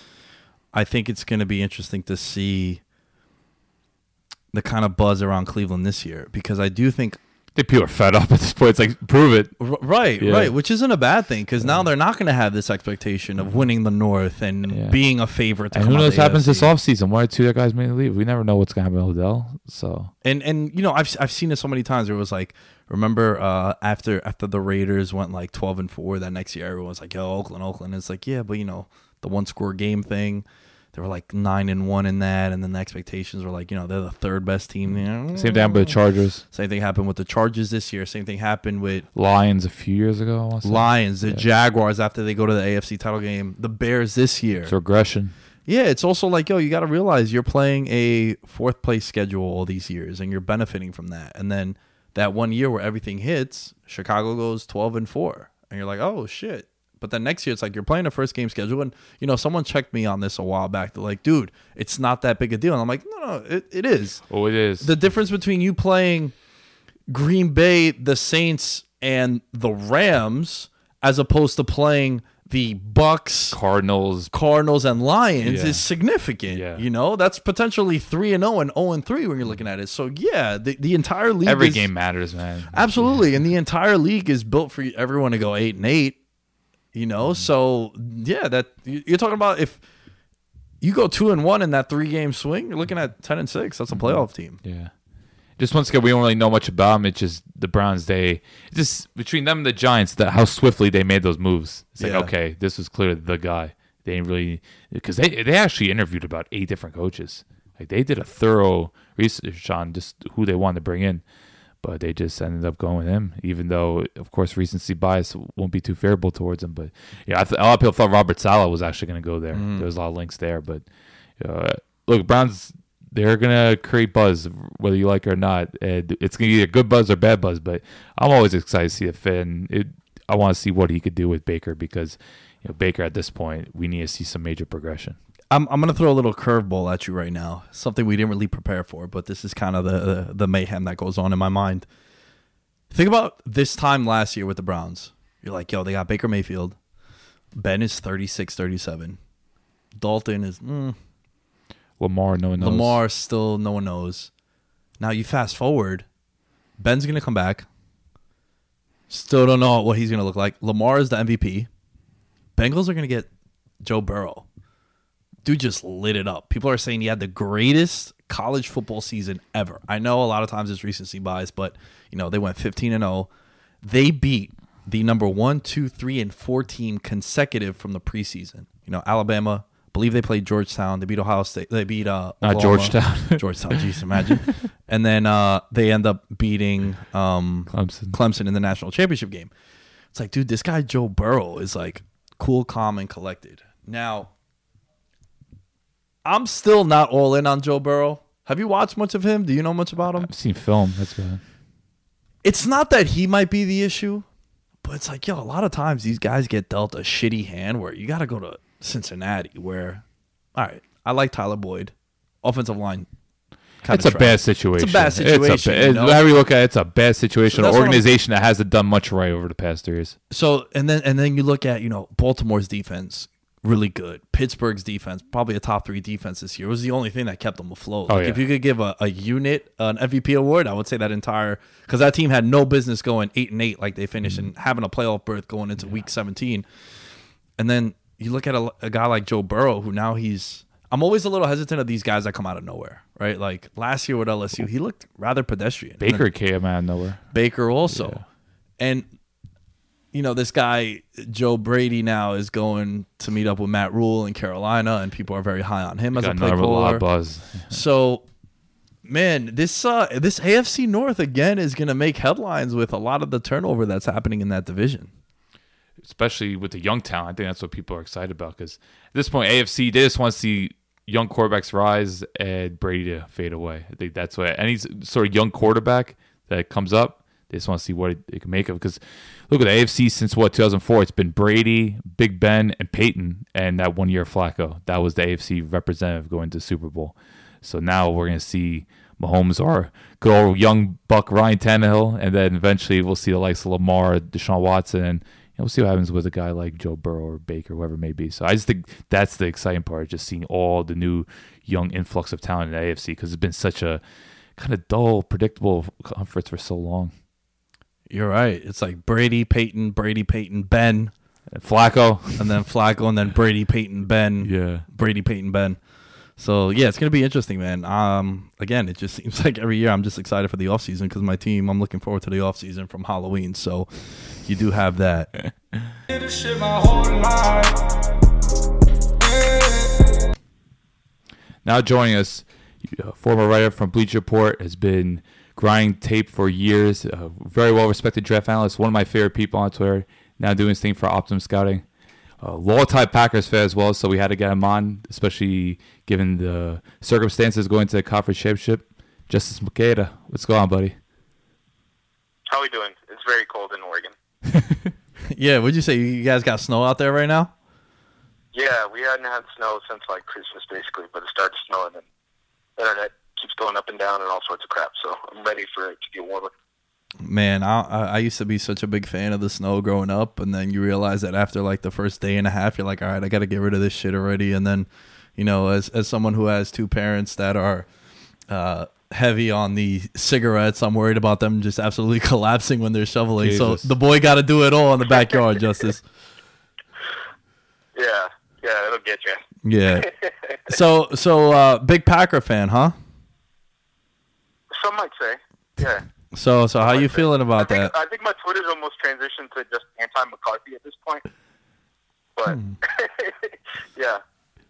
I think it's going to be interesting to see the kind of buzz around Cleveland this year because I do think think people are fed up at this point. It's like prove it. R- right, Yeah. right, which isn't a bad thing because now they're not going to have this expectation of winning the North and Yeah. being a favorite. To And who knows the what happens this AFC. offseason? One or two guys may leave. We never know what's gonna happen with Odell. So And and you know I've I've seen it so many times. Where it was like, remember uh, after after the Raiders went like twelve and four that next year, everyone was like, "Yo, Oakland, Oakland." It's like, yeah, but you know the one score game thing. They were like nine and one in that, and then the expectations were like, you know, they're the third best team. Mm. You know? same thing happened with the Chargers, Same thing happened with the Chargers this year. Same thing happened with Lions a few years ago. I. Lions, the Yeah. Jaguars after they go to the AFC title game, the Bears this year. It's regression. Yeah, it's also like, yo, you got to realize you're playing a fourth place schedule all these years and you're benefiting from that. And then that one year where everything hits, Chicago goes 12 and 4. And you're like, oh, shit. But then next year, it's like you're playing a first game schedule. And, you know, someone checked me on this a while back. They're like, dude, it's not that big a deal. And I'm like, no, no, it, it is. Oh, it is. The difference between you playing Green Bay, the Saints, and the Rams, as opposed to playing the Bucks, Cardinals. Cardinals, and Lions, Yeah. is significant. Yeah. You know, that's potentially three and zero and zero and three when you're looking at it. So yeah, the, the entire league Every is- game matters, man. Absolutely, and the entire league is built for everyone to go eight and eight. You know, mm-hmm. so yeah, that you- you're talking about if you go two and one in that three game swing, you're looking at ten and six. That's a mm-hmm. playoff team. Yeah. Just once again, we don't really know much about them. It's just the Browns. They just between them and the Giants, that how swiftly they made those moves. It's like Yeah. okay, this was clearly the guy. They didn't really because they they actually interviewed about eight different coaches. Like they did a thorough research on just who they wanted to bring in, but they just ended up going with him. Even though, of course, recency bias won't be too favorable towards him. But yeah, I th- a lot of people thought Robert Saleh was actually going to go there. There was a lot of links there, but uh, look, Browns they're gonna create buzz whether you like it or not. And it's gonna be either good buzz or bad buzz. But I'm always excited to see a fit. And it, I want to see what he could do with Baker because you know Baker at this point we need to see some major progression. I'm I'm gonna throw a little curveball at you right now. Something we didn't really prepare for, but this is kind of the, the the mayhem that goes on in my mind. Think about this time last year with the Browns. You're like, yo, they got Baker Mayfield. Ben is 36, 37. Dalton is mm, Lamar, no one knows. Lamar still no one knows. Now you fast forward, Ben's gonna come back. Still don't know what he's gonna look like. Lamar is the MVP. Bengals are gonna get Joe Burrow. Dude just lit it up. People are saying he had the greatest college football season ever. I know a lot of times it's recency bias, but you know they went 15 and 0. They beat the number one, two, three, and four team consecutive from the preseason. You know Alabama. I believe they played Georgetown. They beat Ohio State. They beat uh, Not Georgetown. *laughs* *laughs* Georgetown. Jeez, imagine. and then uh, they end up beating um, Clemson. Clemson in the national championship game. It's like, dude, this guy Joe Burrow is like cool, calm, and collected. Now, I'm still not all in on Joe Burrow. Have you watched much of him? Do you know much about him? I've seen film. That's bad. It's not that he might be the issue, but it's like, yo, a lot of times these guys get dealt a shitty hand where you got to go to Cincinnati, where, all right, I like Tyler Boyd, offensive line. kinda It's a bad situation. It's a bad situation, It's a, you know? However you look at it, it's a bad situation. So An that's what I'm- organization that hasn't done much right over the past three years. So and then and then you look at you know Baltimore's defense really good. Pittsburgh's defense probably a top three defense this year. Was the only thing that kept them afloat. Oh, like yeah. if you could give a, a unit an MVP award, I would say that entire because that team had no business going eight and eight like they finished Mm-hmm. and having a playoff berth going into week seventeen. And then you look at a, a guy like Joe Burrow who now he's. I'm always a little hesitant of these guys that come out of nowhere, right? Like last year with LSU, he looked rather pedestrian. Baker came out of nowhere. Baker also. And you know, this guy Joe Brady now is going to meet up with Matt Rhule in Carolina and people are very high on him as a play caller. of buzz. So man, this uh this AFC North again is going to make headlines with a lot of the turnover that's happening in that division. especially with the young talent. I think that's what people are excited about because at this point, AFC they just want to see young quarterbacks rise and Brady to fade away. I think that's what any sort of young quarterback that comes up, they just want to see what it, can make of. Because look at the AFC since what 2004, it's been Brady, Big Ben, and Peyton, and that one year Flacco. That was the AFC representative going to Super Bowl. So now we're gonna see. Mahomes or good old young buck Ryan Tannehill, and then eventually we'll see the likes of Lamar, Deshaun Watson, and we'll see what happens with a guy like Joe Burrow or Baker, whoever it may be. So I just think that's the exciting part, just seeing all the new young influx of talent in the AFC because it's been such a kind of dull, predictable conference for so long. You're right. It's like Brady, Peyton, Brady, Peyton, Ben, Flacco, and then Flacco and then Brady, Peyton, Ben. yeah, Brady Peyton Ben. So yeah, it's gonna be interesting, man. Um, again, it just *laughs* seems like every year I'm just excited for the off season because my team. I'm looking forward to the off season from Halloween. So you do have that. Now joining us, uh, former writer from Bleacher Report, has been grinding tape for years. Uh, very well respected draft analyst, one of my favorite people on Twitter. Now doing his thing for Optimum Scouting. Uh, long-time Packers fan as well, so we had to get him on, especially given the circumstances going to the conference championship. Justis Mosqueda, what's going on, buddy? How we doing? It's very cold in Oregon. *laughs* yeah, would you say you guys got snow out there right now? Yeah, we hadn't had snow since like Christmas basically, but it started snowing and internet keeps going up and down and all sorts of crap. So I'm ready for it to get warmer. man, I, I I used to be such a big fan of the snow growing up, and then you realize that after like the first day and a half, you're like, all right, I got to get rid of this shit already. And then, you know, as as someone who has two parents that are uh, heavy on the cigarettes, I'm worried about them just absolutely *laughs* collapsing when they're shoveling. Jesus. So the boy got to do it all in the backyard, Justis. *laughs* Yeah, yeah, it'll get you. Yeah. *laughs* So so uh, big Packer fan, huh? Some might say, yeah. So so how you say. feeling about I think, that? I think my Twitter's almost transitioned to just anti-McCarthy at this point. But Hmm. *laughs* yeah,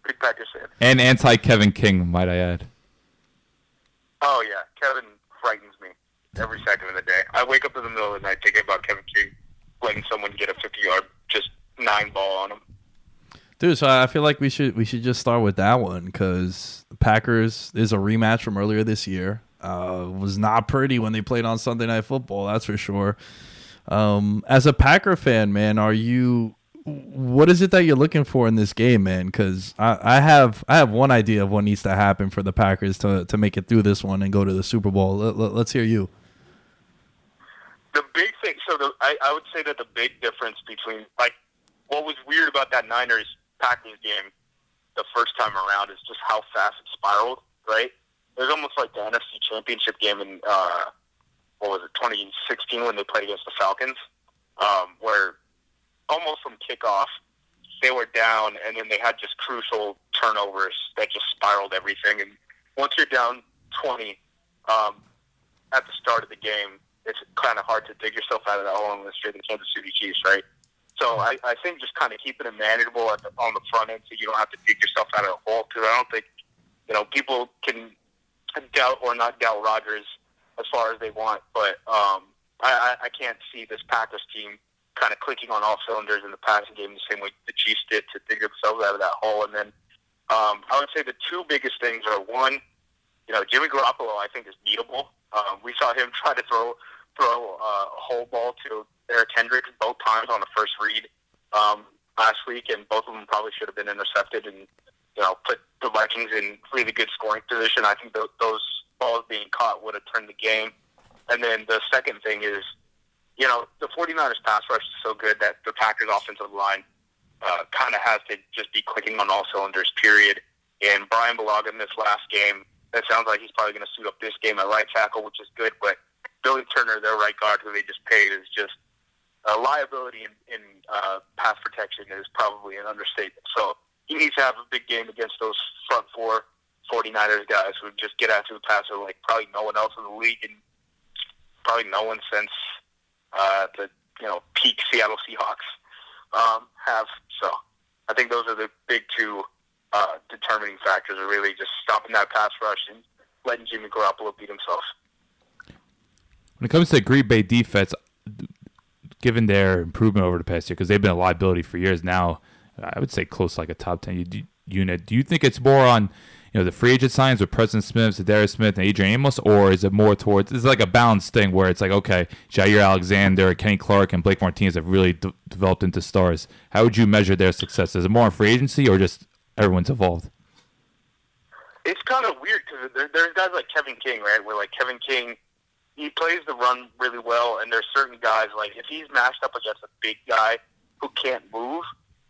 big Packers fan. And anti Kevin King, might I add. Oh yeah, Kevin frightens me every second of the day. I wake up in the middle of the night thinking about Kevin King letting someone get a 50-yard just nine ball on him. Dude, so I feel like we should we should just start with that one because Packers is a rematch from earlier this year. Uh, was not pretty when they played on Sunday Night Football, that's for sure. Um, as a Packer fan, man, are you? What is it that you're looking for in this game, man? Because I, I have I have one idea of what needs to happen for the Packers to to make it through this one and go to the Super Bowl. Let, let, let's hear you. The big thing, so the, I, I would say that the big difference between like what was weird about that Niners Packers game the first time around is just how fast it spiraled. Right? It was almost like the NFC Championship game in uh, what was it, 2016 when they played against the Falcons, um, where almost from kickoff they were down, and then they had just crucial turnovers that just spiraled everything. And once you're down 20 um, at the start of the game, it's kind of hard to dig yourself out of that hole unless you're the Kansas City Chiefs, right? So I, I think just kind of keeping it manageable at the, on the front end, so you don't have to dig yourself out of a hole. Because I don't think you know people can doubt or not doubt Rodgers as far as they want, but um, I, I can't see this Packers team kind of clicking on all cylinders in the passing game the same way the Chiefs did to dig themselves out of that hole. And then um, I would say the two biggest things are one, you know, Jimmy Garoppolo I think is beatable. Um, we saw him *laughs* try to throw throw uh, a whole ball to Eric Kendricks both times on the first read um, last week, and both of them probably should have been intercepted and you know put the Vikings in really good scoring position. I think th- those balls being caught would have turned the game. And then the second thing is, you know, the 49ers pass rush is so good that the Packers offensive line uh, kind of has to just be clicking on all cylinders, period. And Bryan Bulaga in this last game, that sounds like he's probably going to suit up this game at right tackle, which is good. But Billy Turner, their right guard, who they just paid, is just a liability in, in uh, pass protection is probably an understatement. So he needs to have a big game against those front four 49ers guys who just get after the passer like probably no one else in the league and probably no one since uh, the you know peak Seattle Seahawks um, have. So I think those are the big two uh, determining factors are really just stopping that pass rush and letting Jimmy Garoppolo beat himself. When it comes to Green Bay defense, given their improvement over the past year, because they've been a liability for years now, I would say close like a top ten unit. Do you think it's more on you know the free agent signs with Preston Smith, Za'Darius Smith, and Adrian Amos, or is it more towards? It's like a balanced thing where it's like okay, Jaire Alexander, Kenny Clark, and Blake Martinez have really de- developed into stars. How would you measure their success? Is it more on free agency or just everyone's evolved? It's kind of weird because there, there's guys like Kevin King, right? Where like Kevin King, he plays the run really well, and there's certain guys like if he's matched up against a big guy who can't move,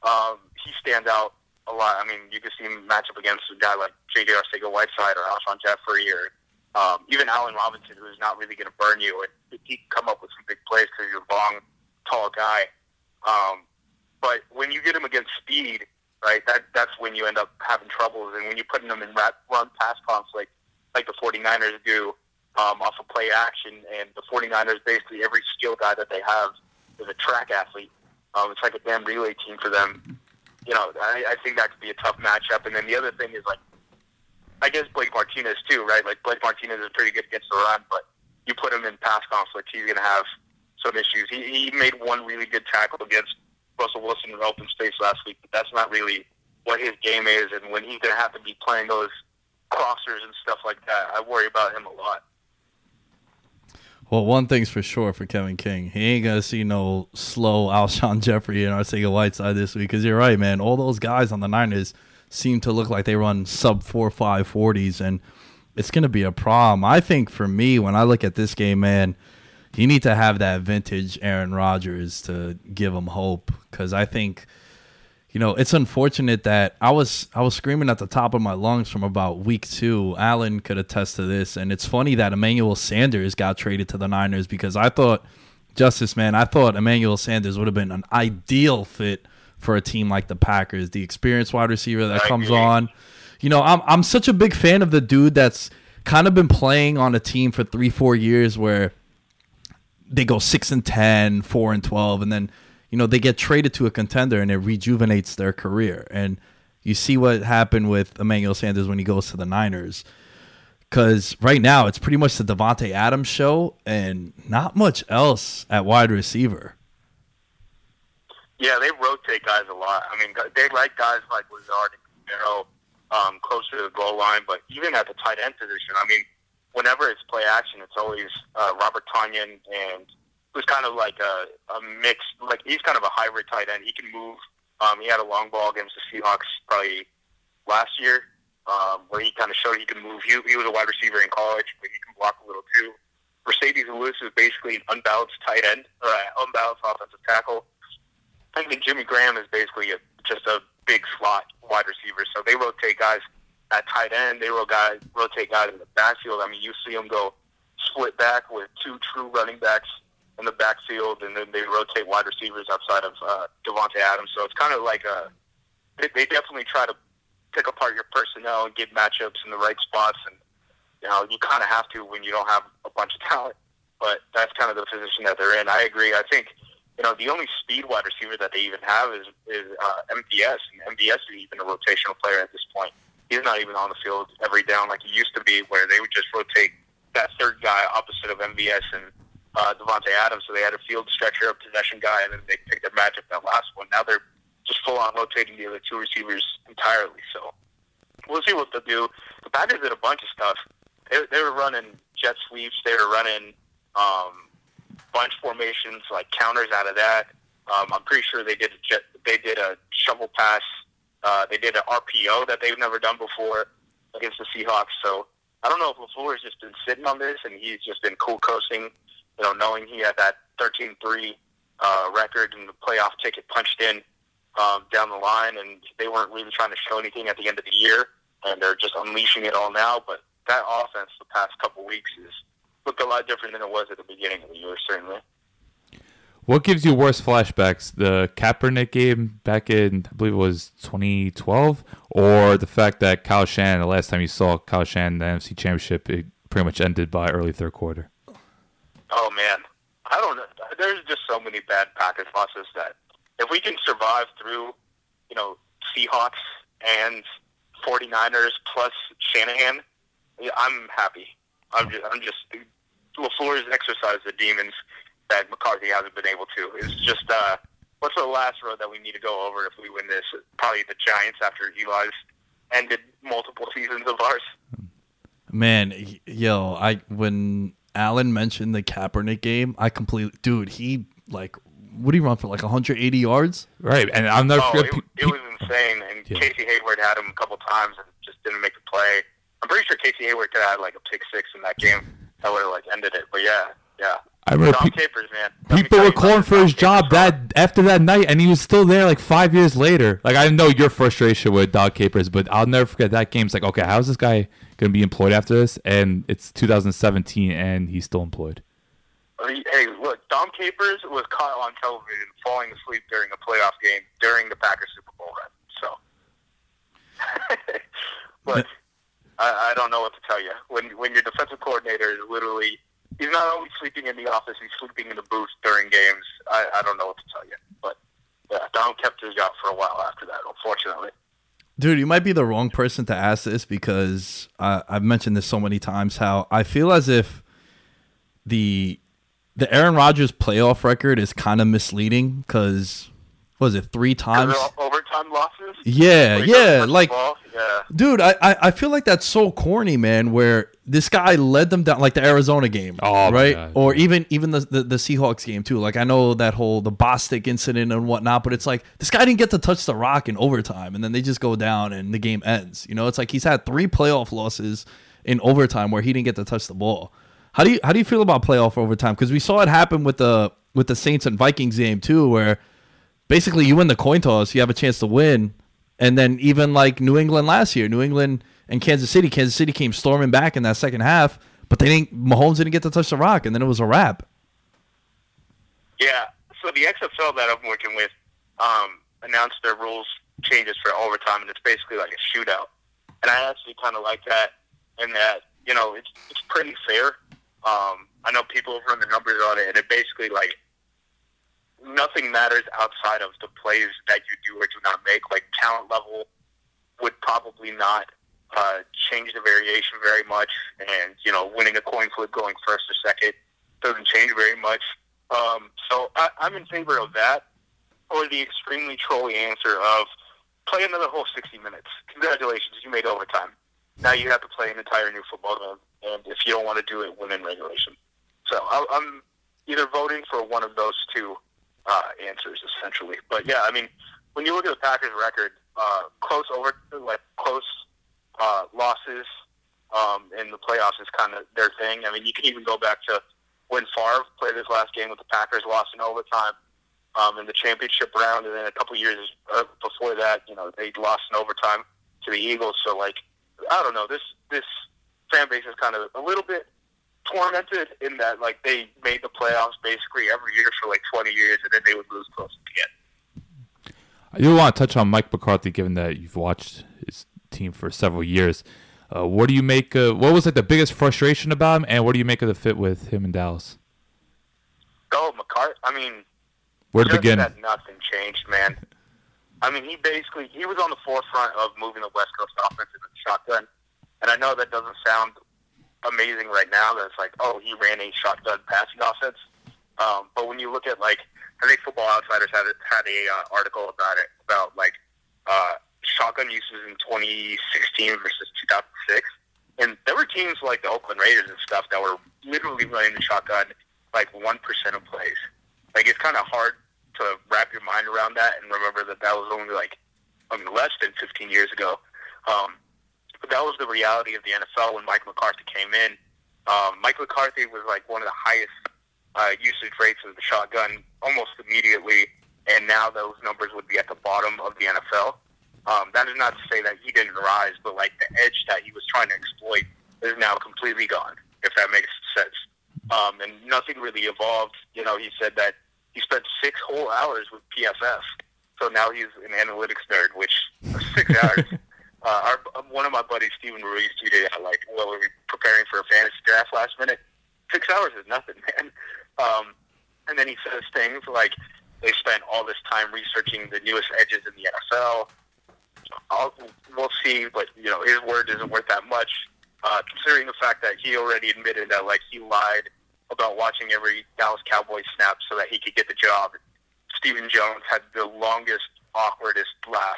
um, he stands out a lot. I mean, you can see him match up against a guy like J.J. Arcega-Whiteside or Alshon Jeffery or um, even Allen Robinson, who's not really going to burn you. He can come up with some big plays because he's a long, tall guy. Um, but when you get him against speed, right, that that's when you end up having troubles. And when you're putting them in rat, run pass conflict, like the 49ers do um, off of play action, and the 49ers, basically every skill guy that they have is a track athlete. Um, it's like a damn relay team for them. You know, I, I think that could be a tough matchup. And then the other thing is like, I guess Blake Martinez too, right? Like Blake Martinez is pretty good against the run, but you put him in pass conflict, he's going to have some issues. He, he made one really good tackle against Russell Wilson in open space last week, but that's not really what his game is. And when he's going to have to be playing those crossers and stuff like that, I worry about him a lot. Well, one thing's for sure for Kevin King, he ain't gonna see no slow *laughs* Alshon Jeffery and Arcega Whiteside this week. Because you're right, man. All those guys on the Niners seem to look like they run sub four five forties, and it's gonna be a problem. I think for me, when I look at this game, man, you need to have that vintage Aaron Rodgers to give him hope. Because I think, you know, it's unfortunate that I was I was screaming at the top of my lungs from about week two. Allen could attest to this, and it's funny that Emmanuel Sanders got traded to the Niners because I thought, Justis man, I thought Emmanuel Sanders would have been an ideal fit for a team like the Packers. The experienced wide receiver that I comes agree. on. You know, I'm I'm such a big fan of the dude that's kind of been playing on a team for three, four years where they go six and 10, 4 and 12, and then, you know, they get traded to a contender and it rejuvenates their career. And you see what happened with Emmanuel Sanders when he goes to the Niners. Because right now it's pretty much the Davante Adams show and not much else at wide receiver. Yeah, they rotate guys a lot. I mean, they like guys like Lazard and Kumerow um, closer to the goal line, but even at the tight end position, I mean, whenever it's play action, it's always uh, Robert Tonyan and who's kind of like a, a mix. Like he's kind of a hybrid tight end. He can move. Um, he had a long ball against the Seahawks probably last year, um, where he kind of showed he can move. He, he was a wide receiver in college, but he can block a little too. Marcedes Lewis is basically an unbalanced tight end or an unbalanced offensive tackle. I think Jimmy Graham is basically a, just a big slot wide receiver. So they rotate guys at tight end. They rotate guys in the backfield. I mean, you see them go split back with two true running backs in the backfield, and then they rotate wide receivers outside of uh, Davante Adams. So it's kind of like a they, they definitely try to pick apart your personnel and get matchups in the right spots. And you know, you kind of have to when you don't have a bunch of talent. But that's kind of the position that they're in. I agree. I think you know, the only speed wide receiver that they even have is is uh, MVS, and MVS is even a rotational player at this point. He's not even on the field every down like he used to be, where they would just rotate that third guy opposite of MVS and uh, Davante Adams. So they had a field stretcher, a possession guy, and then they picked their matchup that last one. Now they're just full on rotating the other two receivers entirely. So we'll see what they'll do. The Packers did a bunch of stuff. They, they were running jet sweeps. They were running um, bunch formations, like counters out of that. Um, I'm pretty sure they did a jet, they did a shovel pass. Uh, they did an RPO that they've never done before against the Seahawks. So I don't know if LaFleur has just been sitting on this and he's just been cool coasting, you know, knowing he had that 13-3 uh, record and the playoff ticket punched in um, down the line, and they weren't really trying to show anything at the end of the year, and they're just unleashing it all now. But that offense the past couple weeks is looked a lot different than it was at the beginning of the year, certainly. What gives you worse flashbacks? The Kaepernick game back in, I believe it was 2012, or the fact that Kyle Shanahan, the last time you saw Kyle Shanahan in the NFC Championship, it pretty much ended by early third quarter? Oh man, I don't know. There's just so many bad Packers losses that if we can survive through, you know, Seahawks and 49ers plus Shanahan, I'm happy. I'm just, I'm just LaFleur's exercised the demons that McCarthy hasn't been able to. It's just uh, what's the last road that we need to go over if we win this? Probably the Giants after Eli's ended multiple seasons of ours. Man, yo, I when Allen mentioned the Kaepernick game, I completely, dude, he like, what do you run for like 180 yards? Right, and I'm not. Oh, forget. it, pe- it was insane. And Yeah. Casey Hayward had him a couple times and just didn't make a play. I'm pretty sure Casey Hayward could have had like a pick six in that game that would have like ended it. But yeah, yeah. I remember Dom pe- Capers, man. People were calling for his job that after that night, and he was still there like five years later. Like I know your frustration with Dom Capers, but I'll never forget that game. It's like, okay, how's this guy gonna be employed after this? And it's 2017, and he's still employed. Hey, look, Dom Capers was caught on television falling asleep during a playoff game during the Packers Super Bowl run. So, *laughs* but I, I don't know what to tell you. When when your defensive coordinator is literally he's not only sleeping in the office, he's sleeping in the booth during games. I, I don't know what to tell you. But yeah, Dom kept his job for a while after that, unfortunately. Dude, you might be the wrong person to ask this because I, I've mentioned this so many times. How I feel as if the the Aaron Rodgers playoff record is kind of misleading because was it three times? Because they're all overtime losses. Yeah, Where he doesn't yeah, like yeah. dude, I, I I feel like that's so corny, man. Where this guy led them down, like the Arizona game, Oh, right, God. or even even the, the the Seahawks game too. Like I know that whole the Bostick incident and whatnot, but it's like this guy didn't get to touch the rock in overtime, and then they just go down and the game ends. You know, it's like he's had three playoff losses in overtime where he didn't get to touch the ball. How do you how do you feel about playoff overtime? Because we saw it happen with the with the Saints and Vikings game too, where basically you win the coin toss, you have a chance to win, and then even like New England last year, New England and Kansas City, Kansas City came storming back in that second half, but they didn't. Mahomes didn't get to touch the rock, and then it was a wrap. Yeah. So the XFL that I'm working with um, announced their rules changes for overtime, and it's basically like a shootout. And I actually kind of like that, in that you know it's it's pretty fair. Um, I know people have run the numbers on it, and it basically like nothing matters outside of the plays that you do or do not make. Like talent level would probably not uh, change the variation very much, and you know winning a coin flip going first or second doesn't change very much. Um, so I, I'm in favor of that, or the extremely trolly answer of play another whole 60 minutes. Congratulations, you made overtime. Now you have to play an entire new football game, and if you don't want to do it, win in regulation. So I, I'm either voting for one of those two uh, answers, essentially. But yeah, I mean, when you look at the Packers' record, uh, close over, like close uh, losses um, in the playoffs is kind of their thing. I mean, you can even go back to when Favre played his last game with the Packers, lost in overtime um, in the championship round, and then a couple years uh, before that, you know, they lost in overtime to the Eagles. So, like, I don't know, this this fan base is kind of a little bit tormented in that, like, they made the playoffs basically every year for like 20 years, and then they would lose close again. I do want to touch on Mike McCarthy, given that you've watched his team for several years. Uh, what do you make? Uh, what was like the biggest frustration about him, and what do you make of the fit with him in Dallas? Oh, McCart. I mean, Where to begin? that nothing changed, man. I mean, he basically he was on the forefront of moving the West Coast offense into the shotgun, and I know that doesn't sound amazing right now. That it's like, oh, he ran a shotgun passing offense. Um, but when you look at like, I think Football Outsiders had had a uh, article about it about like uh, shotgun uses in 2016 versus 2006, and there were teams like the Oakland Raiders and stuff that were literally running the shotgun like one percent of plays. Like it's kind of hard to wrap your mind around that and remember that that was only like I mean less than 15 years ago. Um, but that was the reality of the NFL when Mike McCarthy came in. Um, Mike McCarthy was like one of the highest uh, usage rates of the shotgun almost immediately, and now those numbers would be at the bottom of the NFL. Um, that is not to say that he didn't rise, but like the edge that he was trying to exploit is now completely gone. If that makes sense. Um, and nothing really evolved. You know, he said that he spent six whole hours with PFF, so now he's an analytics nerd. Which six hours. *laughs* Uh, our, one of my buddies, Stephen Ruiz, tweeted out like, "Well, we were preparing for a fantasy draft last minute. Six hours is nothing, *laughs* man." Um, and then he says things like, "They spent all this time researching the newest edges in the NFL." I'll, we'll see, but you know, his word isn't worth that much, uh, considering the fact that he already admitted that like he lied about watching every Dallas Cowboys snap so that he could get the job. Stephen Jones had the longest, awkwardest laugh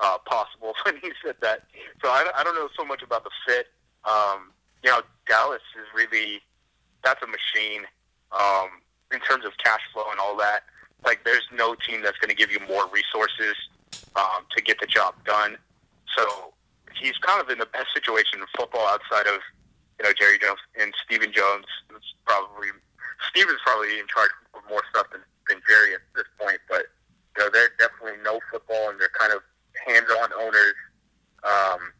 uh, possible *laughs* when he said that. So I, I don't know so much about the fit. Um, you know, Dallas is really that's a machine um, in terms of cash flow and all that. Like, there's no team that's going to give you more resources um, to get the job done. So he's kind of in the best situation in football outside of you know Jerry Jones and Stephen Jones. Is probably Stephen's probably in charge of more stuff than, than Jerry at this point, but you know they're definitely no football and they're kind of hands-on owners. Um,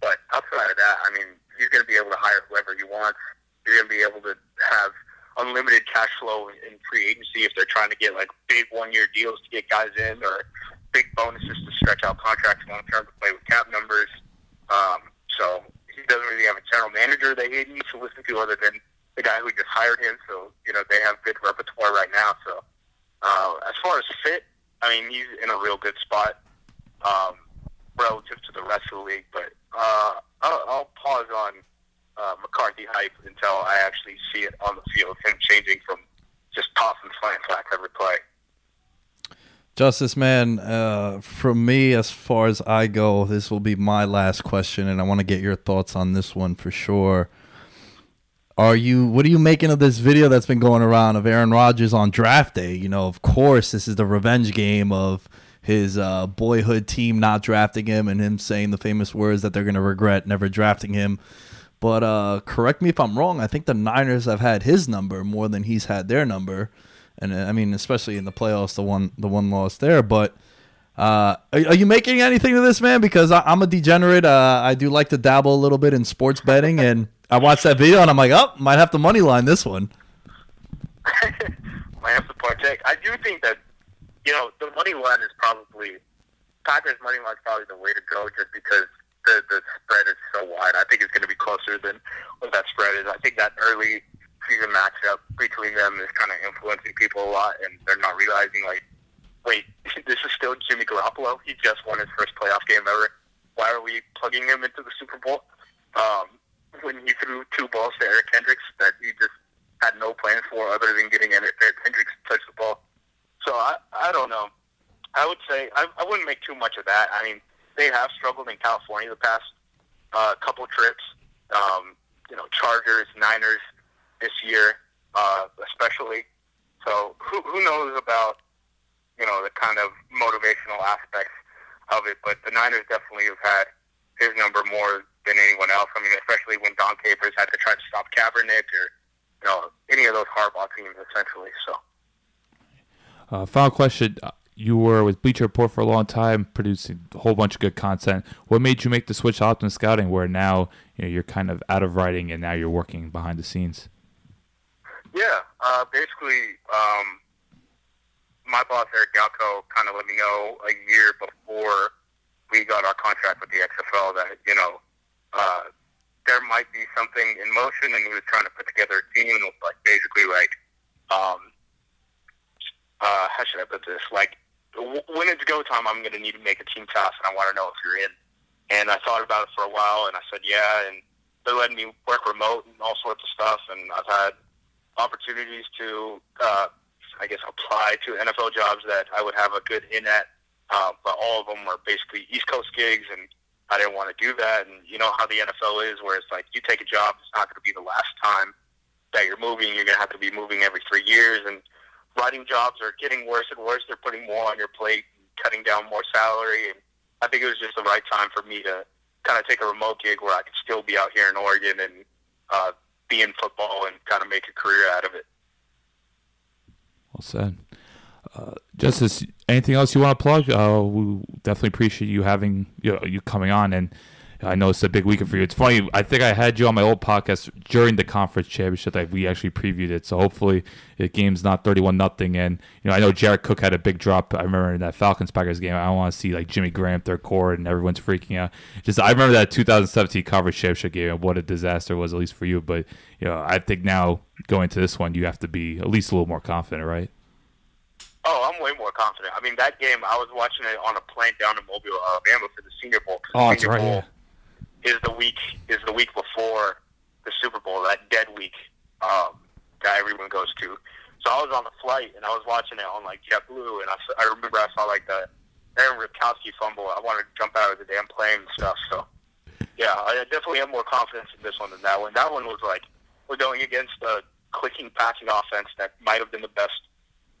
but outside of that, I mean, he's going to be able to hire whoever he wants. He's going to be able to have unlimited cash flow in free agency if they're trying to get like big one-year deals to get guys in or big bonuses to stretch out contracts long term to play with cap numbers. Um, so he doesn't really have a general manager that he needs to listen to other than the guy who just hired him. So you know they have good repertoire right now. So uh, as far as fit, I mean he's in a real good spot um, relative to the rest of the league. But uh, I'll, I'll pause on uh, McCarthy hype until I actually see it on the field. Him changing from just tossing slant flat every play. Justis, man, uh, from me, as far as I go, this will be my last question, and I want to get your thoughts on this one for sure. Are you? What are you making of this video that's been going around of Aaron Rodgers on draft day? You know, of course, this is the revenge game of his uh, boyhood team not drafting him and him saying the famous words that they're going to regret never drafting him. But uh, correct me if I'm wrong. I think the Niners have had his number more than he's had their number, and uh, I mean, especially in the playoffs, the one the one loss there. But uh, are, you making anything of this, man? Because I, I'm a degenerate. Uh, I do like to dabble a little bit in sports betting, and I watched that video, and I'm like, oh, might have to money line this one. *laughs* might have to partake. I do think that you know the money line is probably Packers money line is probably the way to go, just because the the spread is so wide. I think it's going to be closer than what that spread is. I think that early season matchup between them is kind of influencing people a lot, and they're not realizing like, wait, *laughs* this is still Jimmy Garoppolo. He just won his first playoff game ever. Why are we plugging him into the Super Bowl? Um, when he threw two balls to Eric Kendricks that he just had no plans for other than getting Eric Kendricks to touch the ball. So I I don't know. I would say I, I wouldn't make too much of that. I mean, they have struggled in California the past uh, couple trips. Um, you know, Chargers, Niners this year, uh, especially. So who who knows about you know the kind of motivational aspects of it? But the Niners definitely have had his number more than anyone else. I mean, especially when Dom Capers had to try to stop Kaepernick or you know any of those Harbaugh teams, essentially. So. Uh, final question. Uh, You were with Bleacher Report for a long time, producing a whole bunch of good content. What made you make the switch to Optimum Scouting, where now you know, you're kind of out of writing and now you're working behind the scenes? Yeah, uh, basically, um, my boss Eric Galko kind of let me know a year before we got our contract with the XFL that you know uh, there might be something in motion, and he was trying to put together a team. And it was like basically like, um, uh, how should I put this? Like, w- when it's go time, I'm going to need to make a team task, and I want to know if you're in. And I thought about it for a while, and I said yeah, and they're letting me work remote and all sorts of stuff, and I've had opportunities to, uh, I guess, apply to NFL jobs that I would have a good in at. Uh, but all of them were basically East Coast gigs, and I didn't want to do that. And you know how the NFL is, where it's like you take a job, it's not going to be the last time that you're moving. You're going to have to be moving every three years, and writing jobs are getting worse and worse. They're putting more on your plate, cutting down more salary, and I think it was just the right time for me to kind of take a remote gig where I could still be out here in Oregon and uh, be in football and kind of make a career out of it. Well said. Uh, Justis, anything else you want to plug? Uh, we definitely appreciate you having you, know, you coming on, and I know it's a big weekend for you. It's funny. I think I had you on my old podcast during the conference championship that we actually previewed it. So hopefully the game's not thirty-one nothing. And you know, I know Jared Cook had a big drop. I remember in that Falcons Packers game. I want to see like Jimmy Graham third quarter and everyone's freaking out. Just I remember that 2017 conference championship game and what a disaster it was at least for you. But you know, I think now going to this one, you have to be at least a little more confident, right? Oh, I'm way more confident. I mean, that game, I was watching it on a plane down in Mobile, uh, Alabama for the Senior Bowl. Oh, that's Senior right, Bowl yeah. Is the week is the week before the Super Bowl, that dead week um, that everyone goes to. So I was on the flight and I was watching it on like JetBlue, and I, I remember I saw like the Aaron Ripkowski fumble. I wanted to jump out of the damn plane and stuff. So yeah, I definitely have more confidence in this one than that one. That one was like we're going against a clicking passing offense that might have been the best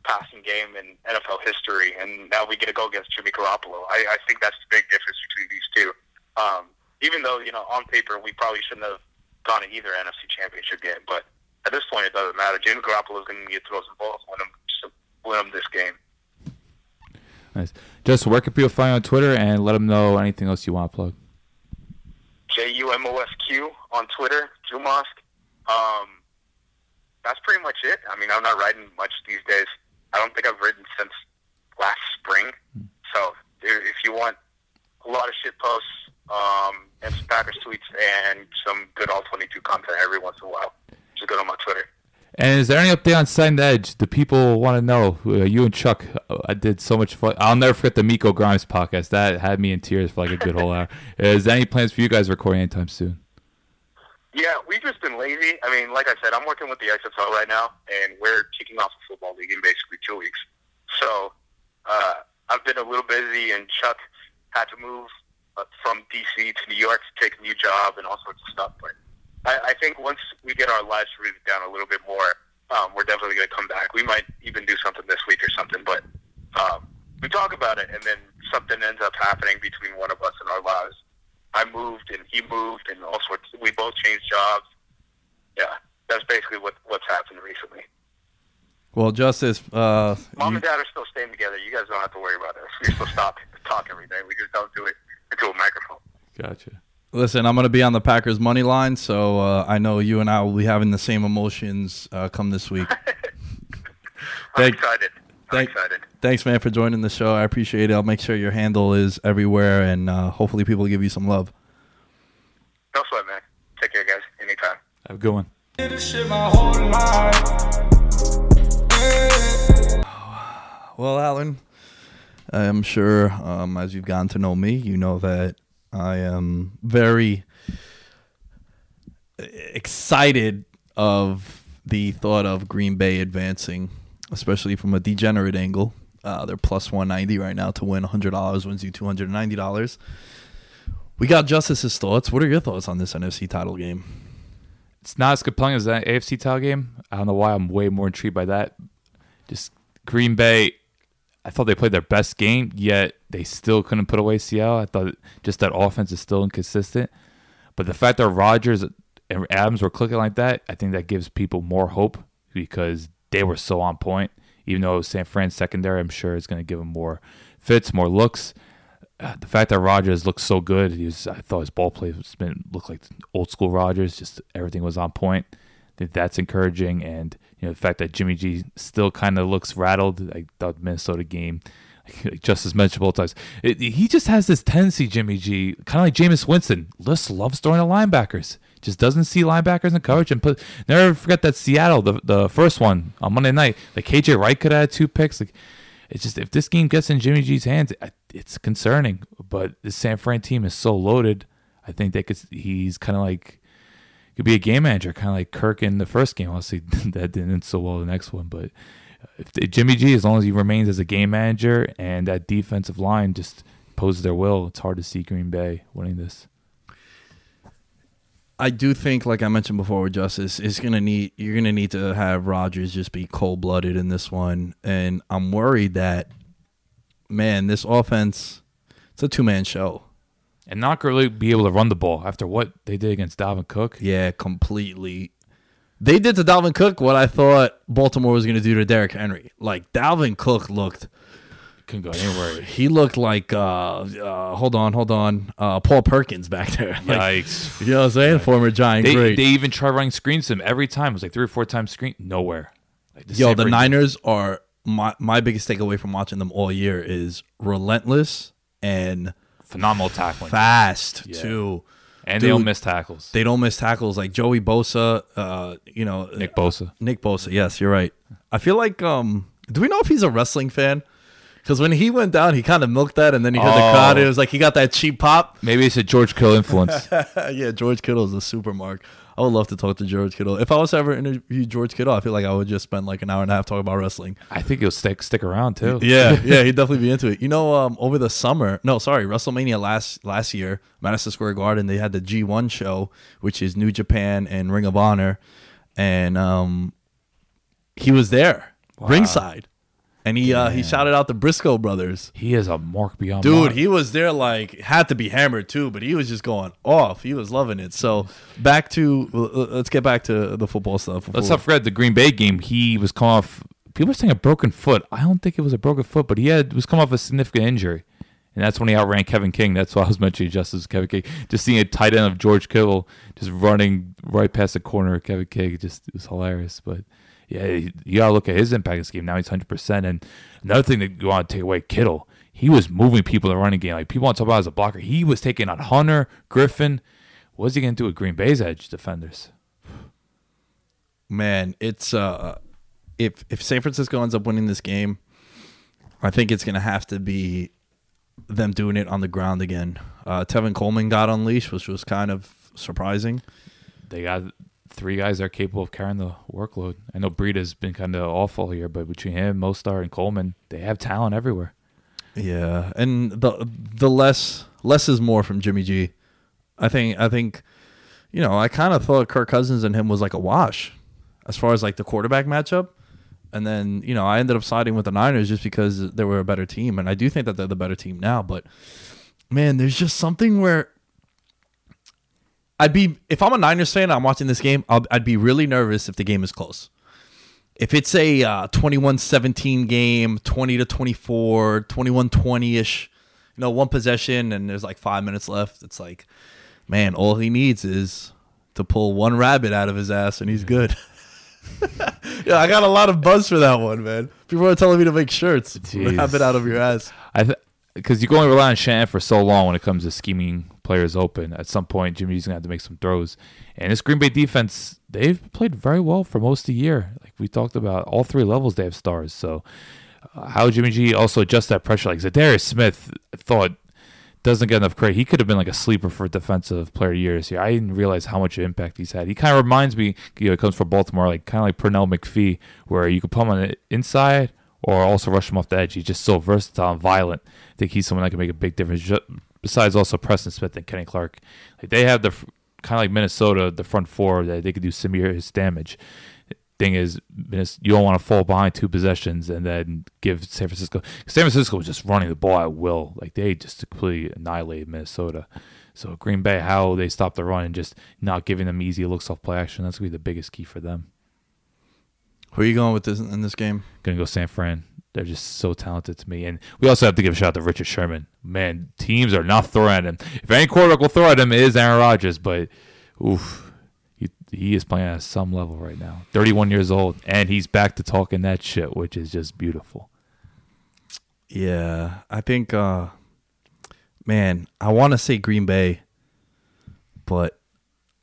passing game in NFL history, and now we get to go against Jimmy Garoppolo. I, I think that's the big difference between these two. Um, even though you know on paper we probably shouldn't have gone to either NFC Championship game, but at this point it doesn't matter. Jimmy Garoppolo is going to get throws the ball, win him, win him this game. Nice. Just where can people find you on Twitter and let them know anything else you want to plug? J U M O S Q on Twitter, Jumosk. Um, that's pretty much it. I mean, I'm not writing much these days. I don't think I've written since last spring. So if if you want a lot of shit posts um, and some Packers tweets and some good all 22 content every once in a while, just go to my Twitter. And is there any update on Signed Edge? The people want to know. Uh, you and Chuck, uh, I did so much fun. I'll never forget the Miko Grimes podcast. That had me in tears for like a good whole hour. *laughs* Is there any plans for you guys recording anytime soon? Yeah, we've just been lazy. I mean, like I said, I'm working with the XFL right now, and we're kicking off a football league in basically two weeks. So uh, I've been a little busy, and Chuck had to move from DC to New York to take a new job and all sorts of stuff. But I, I think once we get our lives rooted down a little bit more, um, we're definitely going to come back. We might even do something this week or something, but um, we talk about it, and then something ends up happening between one of us and our lives. I moved and he moved and all sorts. We both changed jobs. Yeah, that's basically what what's happened recently. Well, Justis, uh, Mom you- and Dad are still staying together. You guys don't have to worry about this. We still stop talk every day. We just don't do it into a microphone. Gotcha. listen, I'm going to be on the Packers money line, so uh, I know you and I will be having the same emotions uh, come this week. *laughs* I'm Thank- excited. I'm thank- excited. Thanks, man, for joining the show. I appreciate it. I'll make sure your handle is everywhere, and uh, hopefully, people give you some love. No sweat, man. Take care, guys. Anytime. Have a good one. *sighs* Well, Allen, I'm sure um, as you've gotten to know me, you know that I am very excited of the thought of Green Bay advancing, especially from a degenerate angle. Uh, they're plus 190 right now to win $100 wins you $290. We got Justis's thoughts. What are your thoughts on this NFC title game? It's not as compelling as that AFC title game. I don't know why I'm way more intrigued by that. Just Green Bay, I thought they played their best game, yet they still couldn't put away Seattle. I thought just that offense is still inconsistent. But the fact that Rodgers and Adams were clicking like that, I think that gives people more hope because they were so on point. Even though it was San Fran's secondary, I'm sure it's going to give them more fits, more looks. Uh, the fact that Rodgers looked so good, he was, I thought his ball play looked like old school Rodgers. Just everything was on point. Think that's encouraging, and you know the fact that Jimmy G still kind of looks rattled. Like the Minnesota game, *laughs* like just as mentioned both times, it, he just has this tendency, Jimmy G, kind of like Jameis Winston, just loves throwing to linebackers. Just doesn't see linebackers in coverage and put. Never forget that Seattle, the the first one on Monday night, like KJ Wright could have had two picks. Like it's just if this game gets in Jimmy G's hands, it's concerning. But the San Fran team is so loaded. I think they could. He's kind of like could be a game manager, kind of like Kirk in the first game. Obviously, *laughs* that didn't so well the next one, but if Jimmy G, as long as he remains as a game manager and that defensive line just poses their will, it's hard to see Green Bay winning this. I do think, like I mentioned before with Justis, is gonna need you're gonna need to have Rodgers just be cold blooded in this one, and I'm worried that man, this offense, it's a two man show. And not really be able to run the ball after what they did against Dalvin Cook. Yeah, completely. They did to Dalvin Cook what I thought Baltimore was gonna do to Derrick Henry. Like Dalvin Cook looked, Couldn't go anywhere. *sighs* he looked like uh, uh hold on, hold on, uh Paul Perkins back there. *laughs* Like, Yikes. you know what I'm saying? Former Giant They, great. they even tried running screens to him every time. It was like three or four times screen. Nowhere. Like Yo, San the Niners are my my biggest takeaway from watching them all year is relentless and Phenomenal tackling. fast Yeah. too. and they don't miss tackles. They don't miss tackles like Joey Bosa. Uh, you know Nick Bosa. Nick Bosa. Yes, you're right. I feel like um, do we know if he's a wrestling fan? Because when he went down, he kind of milked that, and then he heard the Oh. crowd. It was like he got that cheap pop. Maybe it's a George Kittle influence. *laughs* yeah, George Kittle is a super mark. I would love to talk to George Kittle. If I was to ever interview George Kittle, I feel like I would just spend like an hour and a half talking about wrestling. I think he'll stick stick around too. Yeah, yeah, he'd definitely be into it. You know, um, over the summer, no, sorry, WrestleMania last last year, Madison Square Garden, they had the G1 show, which is New Japan and Ring of Honor, and um, he was there ringside, and he uh, he shouted out the Briscoe brothers. He is a mark beyond. Dude, mark. he was there like had to be hammered too, but he was just going off. He was loving it. So back to let's get back to the football stuff. Let's not forget the Green Bay game. He was coming off. People are saying a broken foot. I don't think it was a broken foot, but he had was coming off a significant injury, and that's when he outran Kevin King. That's why I was *laughs* mentioning just as Kevin King. Just seeing a tight end of George Kittle just running right past the corner of Kevin King, just it was hilarious. But yeah, you gotta look at his impact in this game. Now he's hundred percent. And another thing that you want to take away, Kittle. He was moving people in the running game. Like people want to talk about as a blocker. He was taking on Hunter Griffen. What's he gonna do with Green Bay's edge defenders? man, it's uh, if if San Francisco ends up winning this game, I think it's gonna have to be them doing it on the ground again. Uh, Tevin Coleman got unleashed, which was kind of surprising. they got three guys are capable of carrying the workload. I know Breida has been kind of awful here, but between him, Mostert, and Coleman, they have talent everywhere. Yeah, and the the less less is more from Jimmy G. I think I think you know I kind of thought Kirk Cousins and him was like a wash as far as like the quarterback matchup, and then you know I ended up siding with the Niners just because they were a better team, and I do think that they're the better team now. But man, there's just something where I'd be if I'm a Niners fan, I'm watching this game. I'll, I'd be really nervous if the game is close. If it's a uh, 21-17 game, 20 to 24, 21-20ish, you know, one possession and there's like 5 minutes left, it's like man, all he needs is to pull one rabbit out of his ass and he's good. *laughs* yeah, I got a lot of buzz for that one, man. People are telling me to make shirts. Jeez. Rabbit out of your ass. I because you can only rely on Shanahan for so long when it comes to scheming players open. At some point, Jimmy's gonna have to make some throws. And this Green Bay defense, they've played very well for most of the year. Like we talked about, all three levels they have stars. So uh, how Jimmy G also adjusts that pressure? Like Za'Darius Smith thought doesn't get enough credit. He could have been like a sleeper for defensive player of the year this year. I didn't realize how much impact he's had. He kind of reminds me, you know, it comes from Baltimore, like kind of like Pernell McPhee, where you could put him on the inside or also rush him off the edge. He's just so versatile and violent. I think he's someone that can make a big difference. Besides also Preston Smith and Kenny Clark, like they have the kind of like Minnesota, the front four that they could do serious damage. Thing is, you don't want to fall behind two possessions and then give San Francisco. San Francisco was just running the ball at will, like they just completely annihilated Minnesota. So Green Bay, how they stop the run and just not giving them easy looks off play action, that's gonna be the biggest key for them. Who are you going with this in this game? Gonna go San Fran. They're just so talented to me. And we also have to give a shout out to Richard Sherman. Man, teams are not throwing at him. If any quarterback will throw at him, it is Aaron Rodgers. But oof, he, he is playing at some level right now. 31 years old, and he's back to talking that shit, which is just beautiful. Yeah, I think, uh, man, I want to say Green Bay, but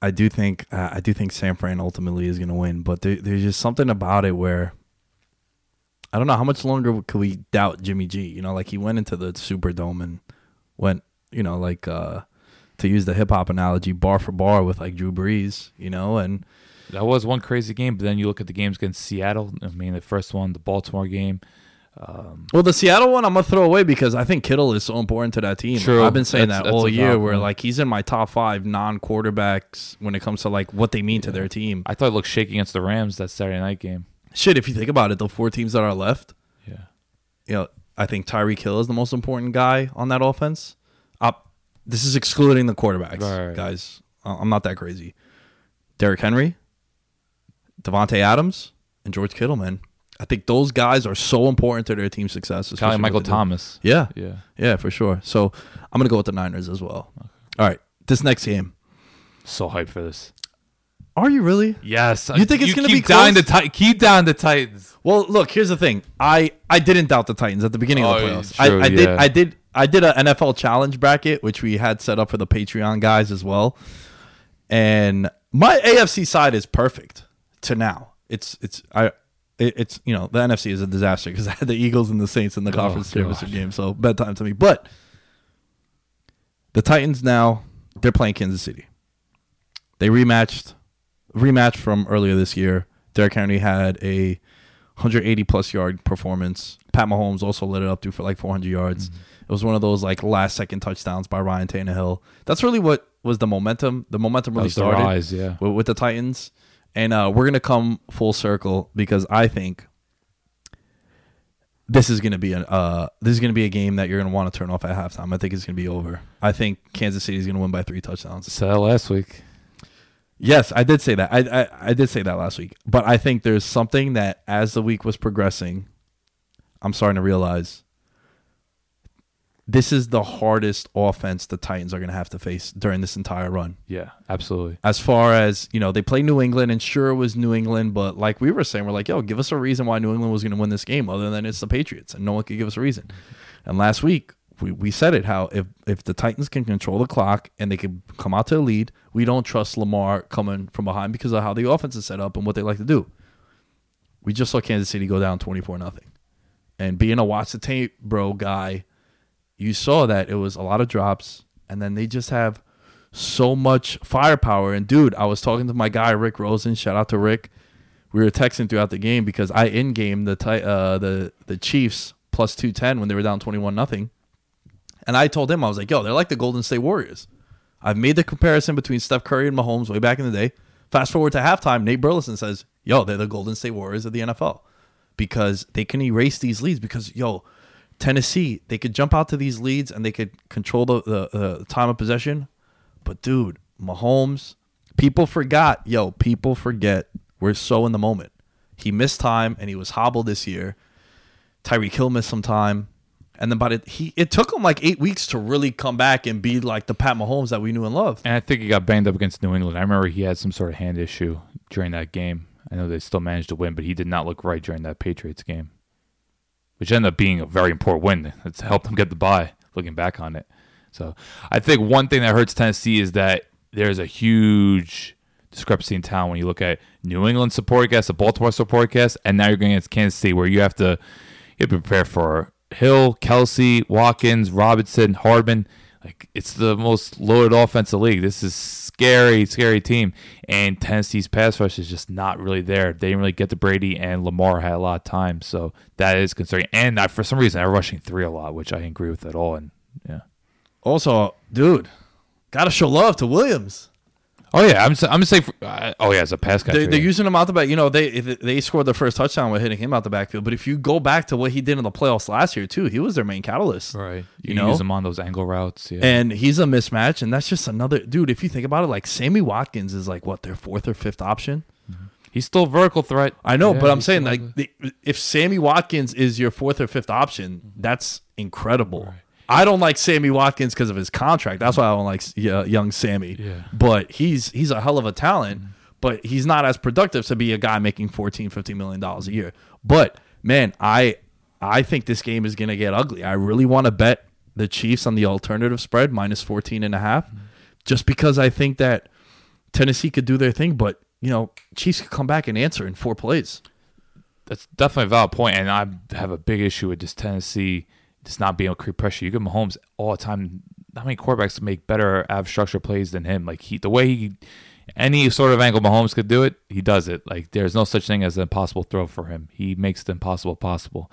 I do think uh, I do think San Fran ultimately is going to win. But there, there's just something about it where I don't know how much longer could we doubt Jimmy G. You know, like he went into the Superdome and went, you know, like uh, to use the hip hop analogy, bar for bar with like Drew Brees. You know, and That was one crazy game, but then you look at the games against Seattle. I mean, the first one, the Baltimore game. Well, the Seattle one I'm gonna throw away because I think Kittle is so important to that team. True. I've been saying That's- that that's all year. Where like he's in my top five non-quarterbacks when it comes to like what they mean to their team. I thought it looked shaky against the Rams that Saturday night game. Shit, if you think about it, the four teams that are left, Yeah. you know, I think Tyreek Hill is the most important guy on that offense. Up, this is excluding the quarterbacks, Right, right. guys. Uh, I'm not that crazy. Derrick Henry, Davante Adams, and George Kittle, man. I think those guys are so important to their team's success. Kind Michael do. Thomas. Yeah, Yeah. yeah, for sure. So I'm gonna go with the Niners as well. All right, this next game. So hyped for this. Are you really? Yes. You think it's gonna be keep down close? the Ti- keep down the Titans. Well, look. Here's the thing. I I didn't doubt the Titans at the beginning of the Oh, playoffs. true, I, I did. I did. I did a NFL challenge bracket, which we had set up for the Patreon guys as well. And my AFC side is perfect to now. It's it's I. it- It's you know the NFC is a disaster because I *laughs* had the Eagles and the Saints in the conference Oh, championship game, so bedtime to me. But the Titans now they're playing Kansas City. They rematched rematch from earlier this year. Derrick Henry had a 180 plus yard performance. Pat Mahomes also lit it up, threw for like 400 yards. It was one of those like last second touchdowns by Ryan Tannehill. That's really what was the momentum. The momentum really started rise, yeah. with, with the Titans, and uh, we're gonna come full circle because I think this is gonna be a uh, this is gonna be a game that you're gonna want to turn off at halftime. I think it's gonna be over. I think Kansas City is gonna win by three touchdowns. Said that last week. Yes, I did say that. I, I I did say that last week. But I think there's something that as the week was progressing, I'm starting to realize this is the hardest offense the Titans are going to have to face during this entire run. Yeah, absolutely. As far as, you know, they play New England and sure it was New England, but like we were saying, we're like, yo, give us a reason why New England was going to win this game other than it's the Patriots and no one could give us a reason. And last week, we, we said it how if, if the Titans can control the clock and they can come out to the lead, we don't trust Lamar coming from behind because of how the offense is set up and what they like to do. We just saw Kansas City go down 24 nothing. And being a watch the tape, bro, guy, you saw that it was a lot of drops, and then they just have so much firepower. And dude, I was talking to my guy Rick Rosen. Shout out to Rick. We were texting throughout the game because I in game the uh, the the Chiefs plus two ten when they were down twenty one nothing, and I told him I was like, "Yo, they're like the Golden State Warriors." I've made the comparison between Steph Curry and Mahomes way back in the day. Fast forward to halftime, Nate Burleson says, "Yo, they're the Golden State Warriors of the NFL because they can erase these leads because yo." Tennessee, they could jump out to these leads and they could control the, the, the time of possession. But dude, Mahomes. People forgot, yo. People forget. We're so in the moment. He missed time and he was hobbled this year. Tyreek Hill missed some time, and then by he it took him like eight weeks to really come back and be like the Pat Mahomes that we knew and loved. And I think he got banged up against New England. I remember he had some sort of hand issue during that game. I know they still managed to win, but he did not look right during that Patriots game, which ended up being a very important win. It's helped them get the bye. Looking back on it, so I think one thing that hurts Tennessee is that there's a huge discrepancy in town when you look at New England support cast, the Baltimore support cast, and now you're going against Kansas City, where you have to you have to prepare for Hill, Kelce, Watkins, Robinson, Hardman. Like it's the most loaded offensive league. This is scary, scary team. And Tennessee's pass rush is just not really there. They didn't really get to Brady, and Lamar had a lot of time, so that is concerning. And I, for some reason, they're rushing three a lot, which I agree with at all. And yeah. Also, dude, gotta show love to Williams. Oh yeah, I'm. I'm gonna say. Uh, oh yeah, as a pass catcher. They, they're yeah. using him out the back. You know, they they scored the first touchdown with hitting him out the backfield. But if you go back to what he did in the playoffs last year too, he was their main catalyst. right. You You, know? use them on those angle routes. Yeah. And he's a mismatch, and that's just another dude. If you think about it, like Sammy Watkins is like what their fourth or fifth option. he's still a vertical threat. I know, Yeah, but I'm saying like the, if Sammy Watkins is your fourth or fifth option, that's incredible. I don't like Sammy Watkins because of his contract. That's why I don't like uh, young Sammy. Yeah. But he's he's a hell of a talent, but he's not as productive to be a guy making 14 15 million dollars a year. But man, I I think this game is going to get ugly. I really want to bet the Chiefs on the alternative spread minus 14 and a half just because I think that Tennessee could do their thing, but you know, Chiefs could come back and answer in four plays. that's definitely a valid point, and I have a big issue with just Tennessee just not being able to create pressure. You give Mahomes all the time. How many quarterbacks make better av structure plays than him? Like he, the way he, any sort of angle Mahomes could do it, he does it. Like there's no such thing as an impossible throw for him. He makes the impossible possible.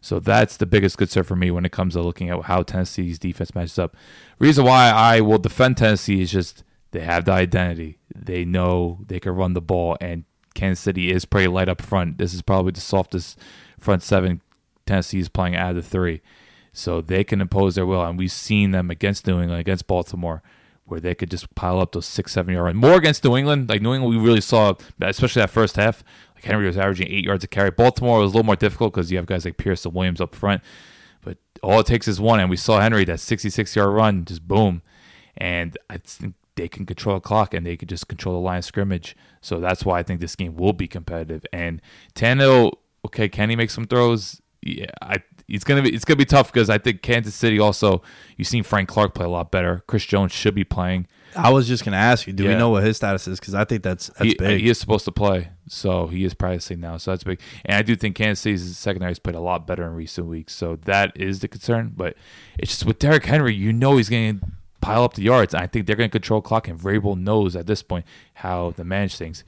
So that's the biggest concern for me when it comes to looking at how Tennessee's defense matches up. Reason why I will defend Tennessee is just they have the identity. They know they can run the ball, and Kansas City is pretty light up front. This is probably the softest front seven Tennessee is playing out of the three. So they can impose their will. And we've seen them against New England, against Baltimore, where they could just pile up those six, seven yard runs. More against New England. Like New England, we really saw, especially that first half, like Henry was averaging eight yards a carry. Baltimore was a little more difficult because you have guys like Pierce and Williams up front. But all it takes is one. And we saw Henry, that 66 yard run, just boom. And I think they can control the clock and they could just control the line of scrimmage. So that's why I think this game will be competitive. And Tannehill, okay, can he make some throws? Yeah, I, it's gonna be it's gonna be tough because I think Kansas City also you've seen Frank Clark play a lot better. Chris Jones should be playing. I was just gonna ask you, do we know what his status is? Because I think that's that's he, big. he is supposed to play, so he is practicing now. So that's big. And I do think Kansas City's secondary has played a lot better in recent weeks. So that is the concern. But it's just with Derrick Henry, you know he's going to pile up the yards. I think they're going to control clock, and Vrabel knows at this point how to manage things.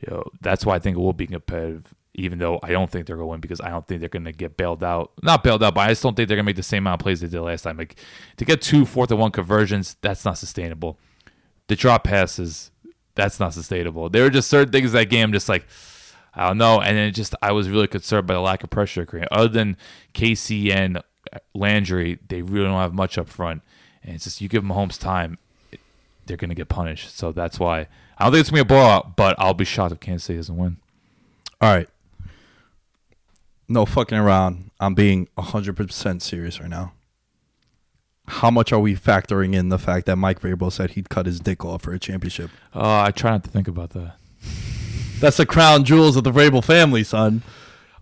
You know, that's why I think it will be competitive. Even though I don't think they're going to win because I don't think they're going to get bailed out. Not bailed out, but I just don't think they're going to make the same amount of plays they did last time. Like to get two fourth and one conversions, that's not sustainable the drop passes, that's not sustainable. There were just certain things that game, just like I don't know, and then just I was really concerned by the lack of pressure. Other than Casey and Landry, they really don't have much up front, and it's just you give Mahomes time, they're gonna get punished. So that's why I don't think it's gonna be a blowout, but I'll be shocked if Kansas City doesn't win. All right. No fucking around. I'm being 100% serious right now. How much are we factoring in the fact that Mike Vrabel said he'd cut his dick off for a championship? Uh, I try not to think about that. That's the crown jewels of the Vrabel family, son.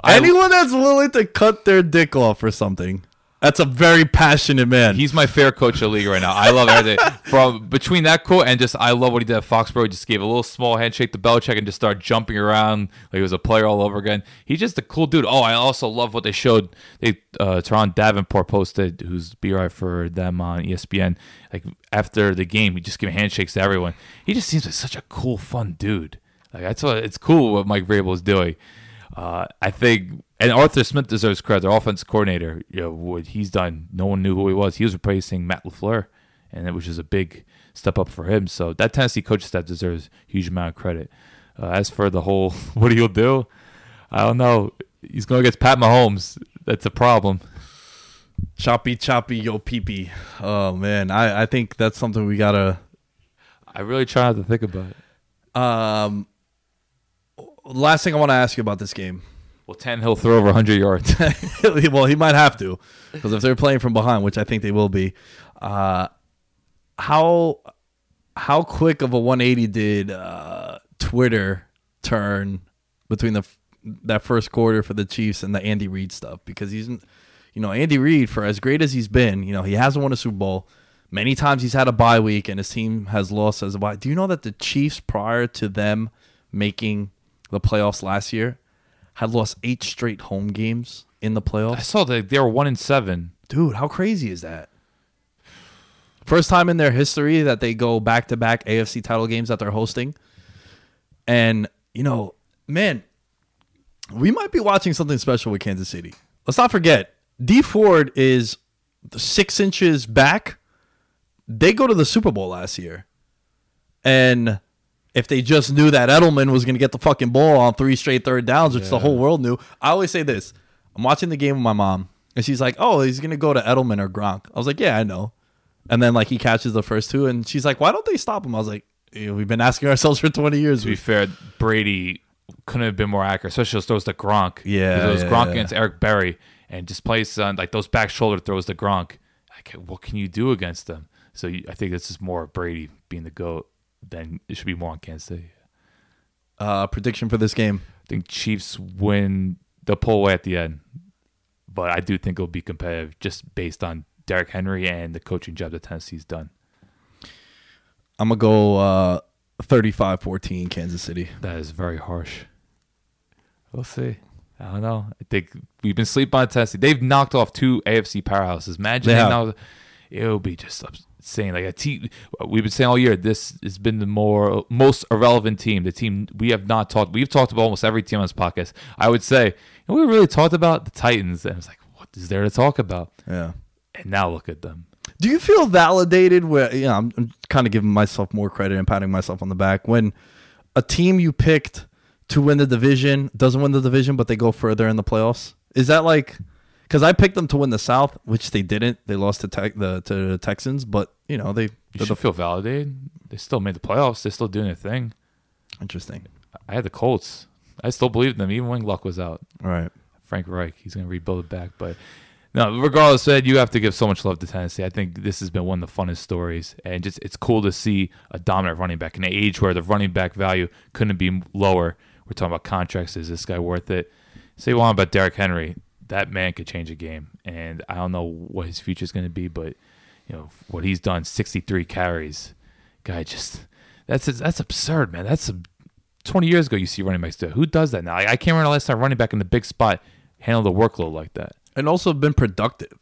I- Anyone that's willing to cut their dick off for something, that's a very passionate man. He's my fair coach of the league right now. I love everything *laughs* from between that quote and just I love what he did at Foxborough. He just gave a little small handshake to Belichick and just started jumping around like he was a player all over again. He's just a cool dude. Oh, I also love what they showed. They uh, Turron Davenport posted, who's BR for them on ESPN. Like after the game, he just gave handshakes to everyone. He just seems like such a cool, fun dude. Like that's what it's cool what Mike Vrabel is doing. Uh, I think, and Arthur Smith deserves credit. Their offense coordinator, you know, what he's done. No one knew who he was. He was replacing Matt LaFleur, and it was just a big step up for him. So that Tennessee coach staff deserves a huge amount of credit. Uh, as for the whole, *laughs* what he'll do, I don't know. He's going against Pat Mahomes. That's a problem. choppy, choppy, yo, pee pee. Oh, man. I, I think that's something we got to. I really try not to think about it. Um, last thing I want to ask you about this game. Well, Tannehill throw over 100 yards. *laughs* well, he might have to because if they're playing from behind, which I think they will be, uh, how how quick of a 180 did uh, Twitter turn between the that first quarter for the Chiefs and the Andy Reid stuff? Because he's, you know, Andy Reid for as great as he's been, you know, he hasn't won a Super Bowl. Many times he's had a bye week and his team has lost as a bye. Do you know that the Chiefs, prior to them making the playoffs last year, had lost eight straight home games in the playoffs. I saw that they were one in seven. Dude, how crazy is that? First time in their history that they go back to back AFC title games that they're hosting. And, you know, man, we might be watching something special with Kansas City. Let's not forget, Dee Ford is six inches back. They go to the Super Bowl last year. And if they just knew that Edelman was going to get the fucking ball on three straight third downs, which the whole world knew, I always say this. I'm watching the game with my mom, and she's like, "Oh, he's going to go to Edelman or Gronk." I was like, "Yeah, I know." And then like he catches the first two, and she's like, "Why don't they stop him?" I was like, "Eh, "We've been asking *laughs* ourselves for 20 years." To be fair, Brady couldn't have been more accurate, especially those throws to Gronk. Yeah, was yeah, Gronk yeah. against Eric Berry, and just plays on like those back shoulder throws to Gronk. Like, what can you do against them? So you, I think this is more of Brady being the goat than it should be more on Kansas City. Uh, prediction for this game: I think Chiefs win. They'll pull away at the end, but I do think it'll be competitive just based on Derrick Henry and the coaching job that Tennessee's done. I'm gonna go uh, 35-14 Kansas City. That is very harsh. We'll see. I don't know. I think we've been sleeping on Tennessee. They've knocked off two AFC powerhouses. Imagine They they have. now. It'll be just insane. Like a team, we've been saying all year. This has been the more most irrelevant team. The team we have not talked. We've talked about almost every team on this podcast. I would say, know, we really talked about the Titans, and it's like, what is there to talk about? Yeah. And now look at them. Do you feel validated where you know, I'm, I'm kind of giving myself more credit and patting myself on the back when a team you picked to win the division doesn't win the division but they go further in the playoffs? Is that like cuz I picked them to win the South, which they didn't. They lost to tech, the to the Texans, but you know, they You should feel validated. They still made the playoffs. They're still doing their thing. interesting. I had the Colts. I still believed in them even when Luck was out. All right. Frank Reich. He's going to rebuild it back. But no, regardless, said you have to give so much love to Tennessee. I think this has been one of the funnest stories, and just it's cool to see a dominant running back in an age where the running back value couldn't be lower. We're talking about contracts. Is this guy worth it? Say what you want about Derrick Henry. That man could change a game, and I don't know what his future is going to be, but you know what he's done. Sixty-three carries, guy just that's that's absurd, man. That's a 20 years ago, you see running backs do. Who does that now? I, I can't remember the last time running back in the big spot handled the workload like that. And also been productive.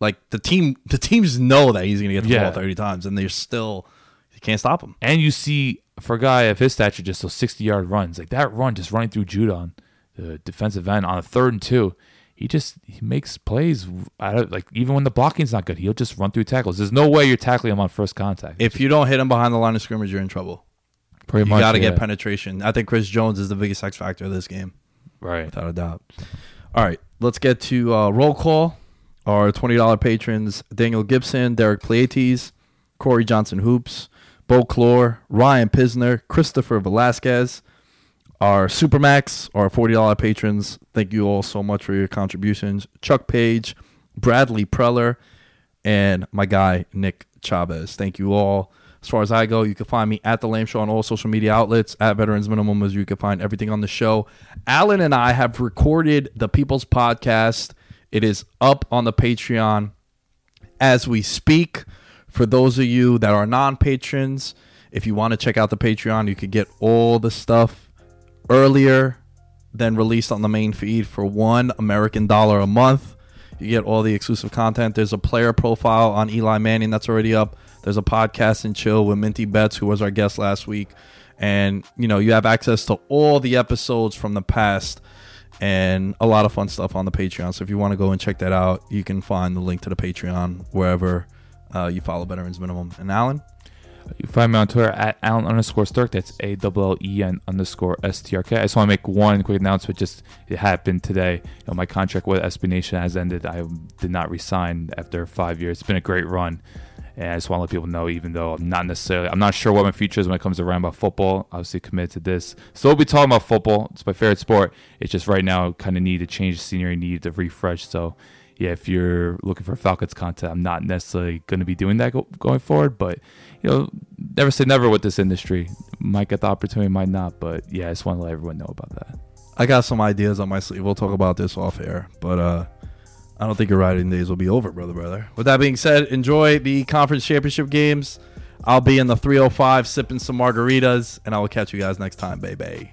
Like the team the teams know that he's going to get the Yeah. ball 30 times and they're still you can't stop him. And you see, for a guy of his stature, just those 60 yard runs, like that run just running through Judon, the defensive end on a third and two. He just he makes plays out of like even when the blocking's not good, he'll just run through tackles. There's no way you're tackling him on first contact. If you don't hit him behind the line of scrimmage, you're in trouble. Pretty You got to yeah. get penetration. I think Chris Jones is the biggest X factor of this game, right. without a doubt. All right, let's get to uh, roll call. Our twenty dollar patrons: Daniel Gibson, Derek Pleiades, Corey Johnson Hoops, Bo Clore, Ryan Pisner, Christopher Velasquez. Our Supermax, our forty dollar patrons. Thank you all so much for your contributions. Chuck Page, Bradley Preller, and my guy Nick Chavez. Thank you all. As far as I go, you can find me at the Lame Show on all social media outlets. At Veterans Minimum, as you can find everything on the show. Allen and I have recorded the People's Podcast. It is up on the Patreon as we speak. For those of you that are non patrons, if you want to check out the Patreon, you could get all the stuff earlier than released on the main feed for one American dollar a month. You get all the exclusive content. There's a player profile on Eli Manning that's already up. There's a podcast and chill with Minty Betts, who was our guest last week. And, you know, you have access to all the episodes from the past and a lot of fun stuff on the Patreon. So if you want to go and check that out, you can find the link to the Patreon wherever uh, you follow Veterans Minimum. And Allen? You find me on Twitter at Allen underscore Sturk. That's A L L E N underscore S T R K. I just want to make one quick announcement. Just it happened today. You know, my contract with SB Nation has ended. I did not resign after five years. It's been a great run, And I just want to let people know, even though I'm not necessarily, I'm not sure what my future is when it comes to around about football. Obviously, committed to this. So we'll be talking about football. It's my favorite sport. It's just right now, kind of need to change the scenery, need to refresh. So yeah, if you're looking for Falcons content, I'm not necessarily going to be doing that go- going forward. But you know, never say never with this industry. Might get the opportunity, might not. But yeah, I just want to let everyone know about that. I got some ideas on my sleeve. We'll talk about this off air, but uh, I don't think your riding days will be over, brother, brother. With that being said, enjoy the conference championship games. I'll be in the 305 sipping some margaritas, and I will catch you guys next time, baby.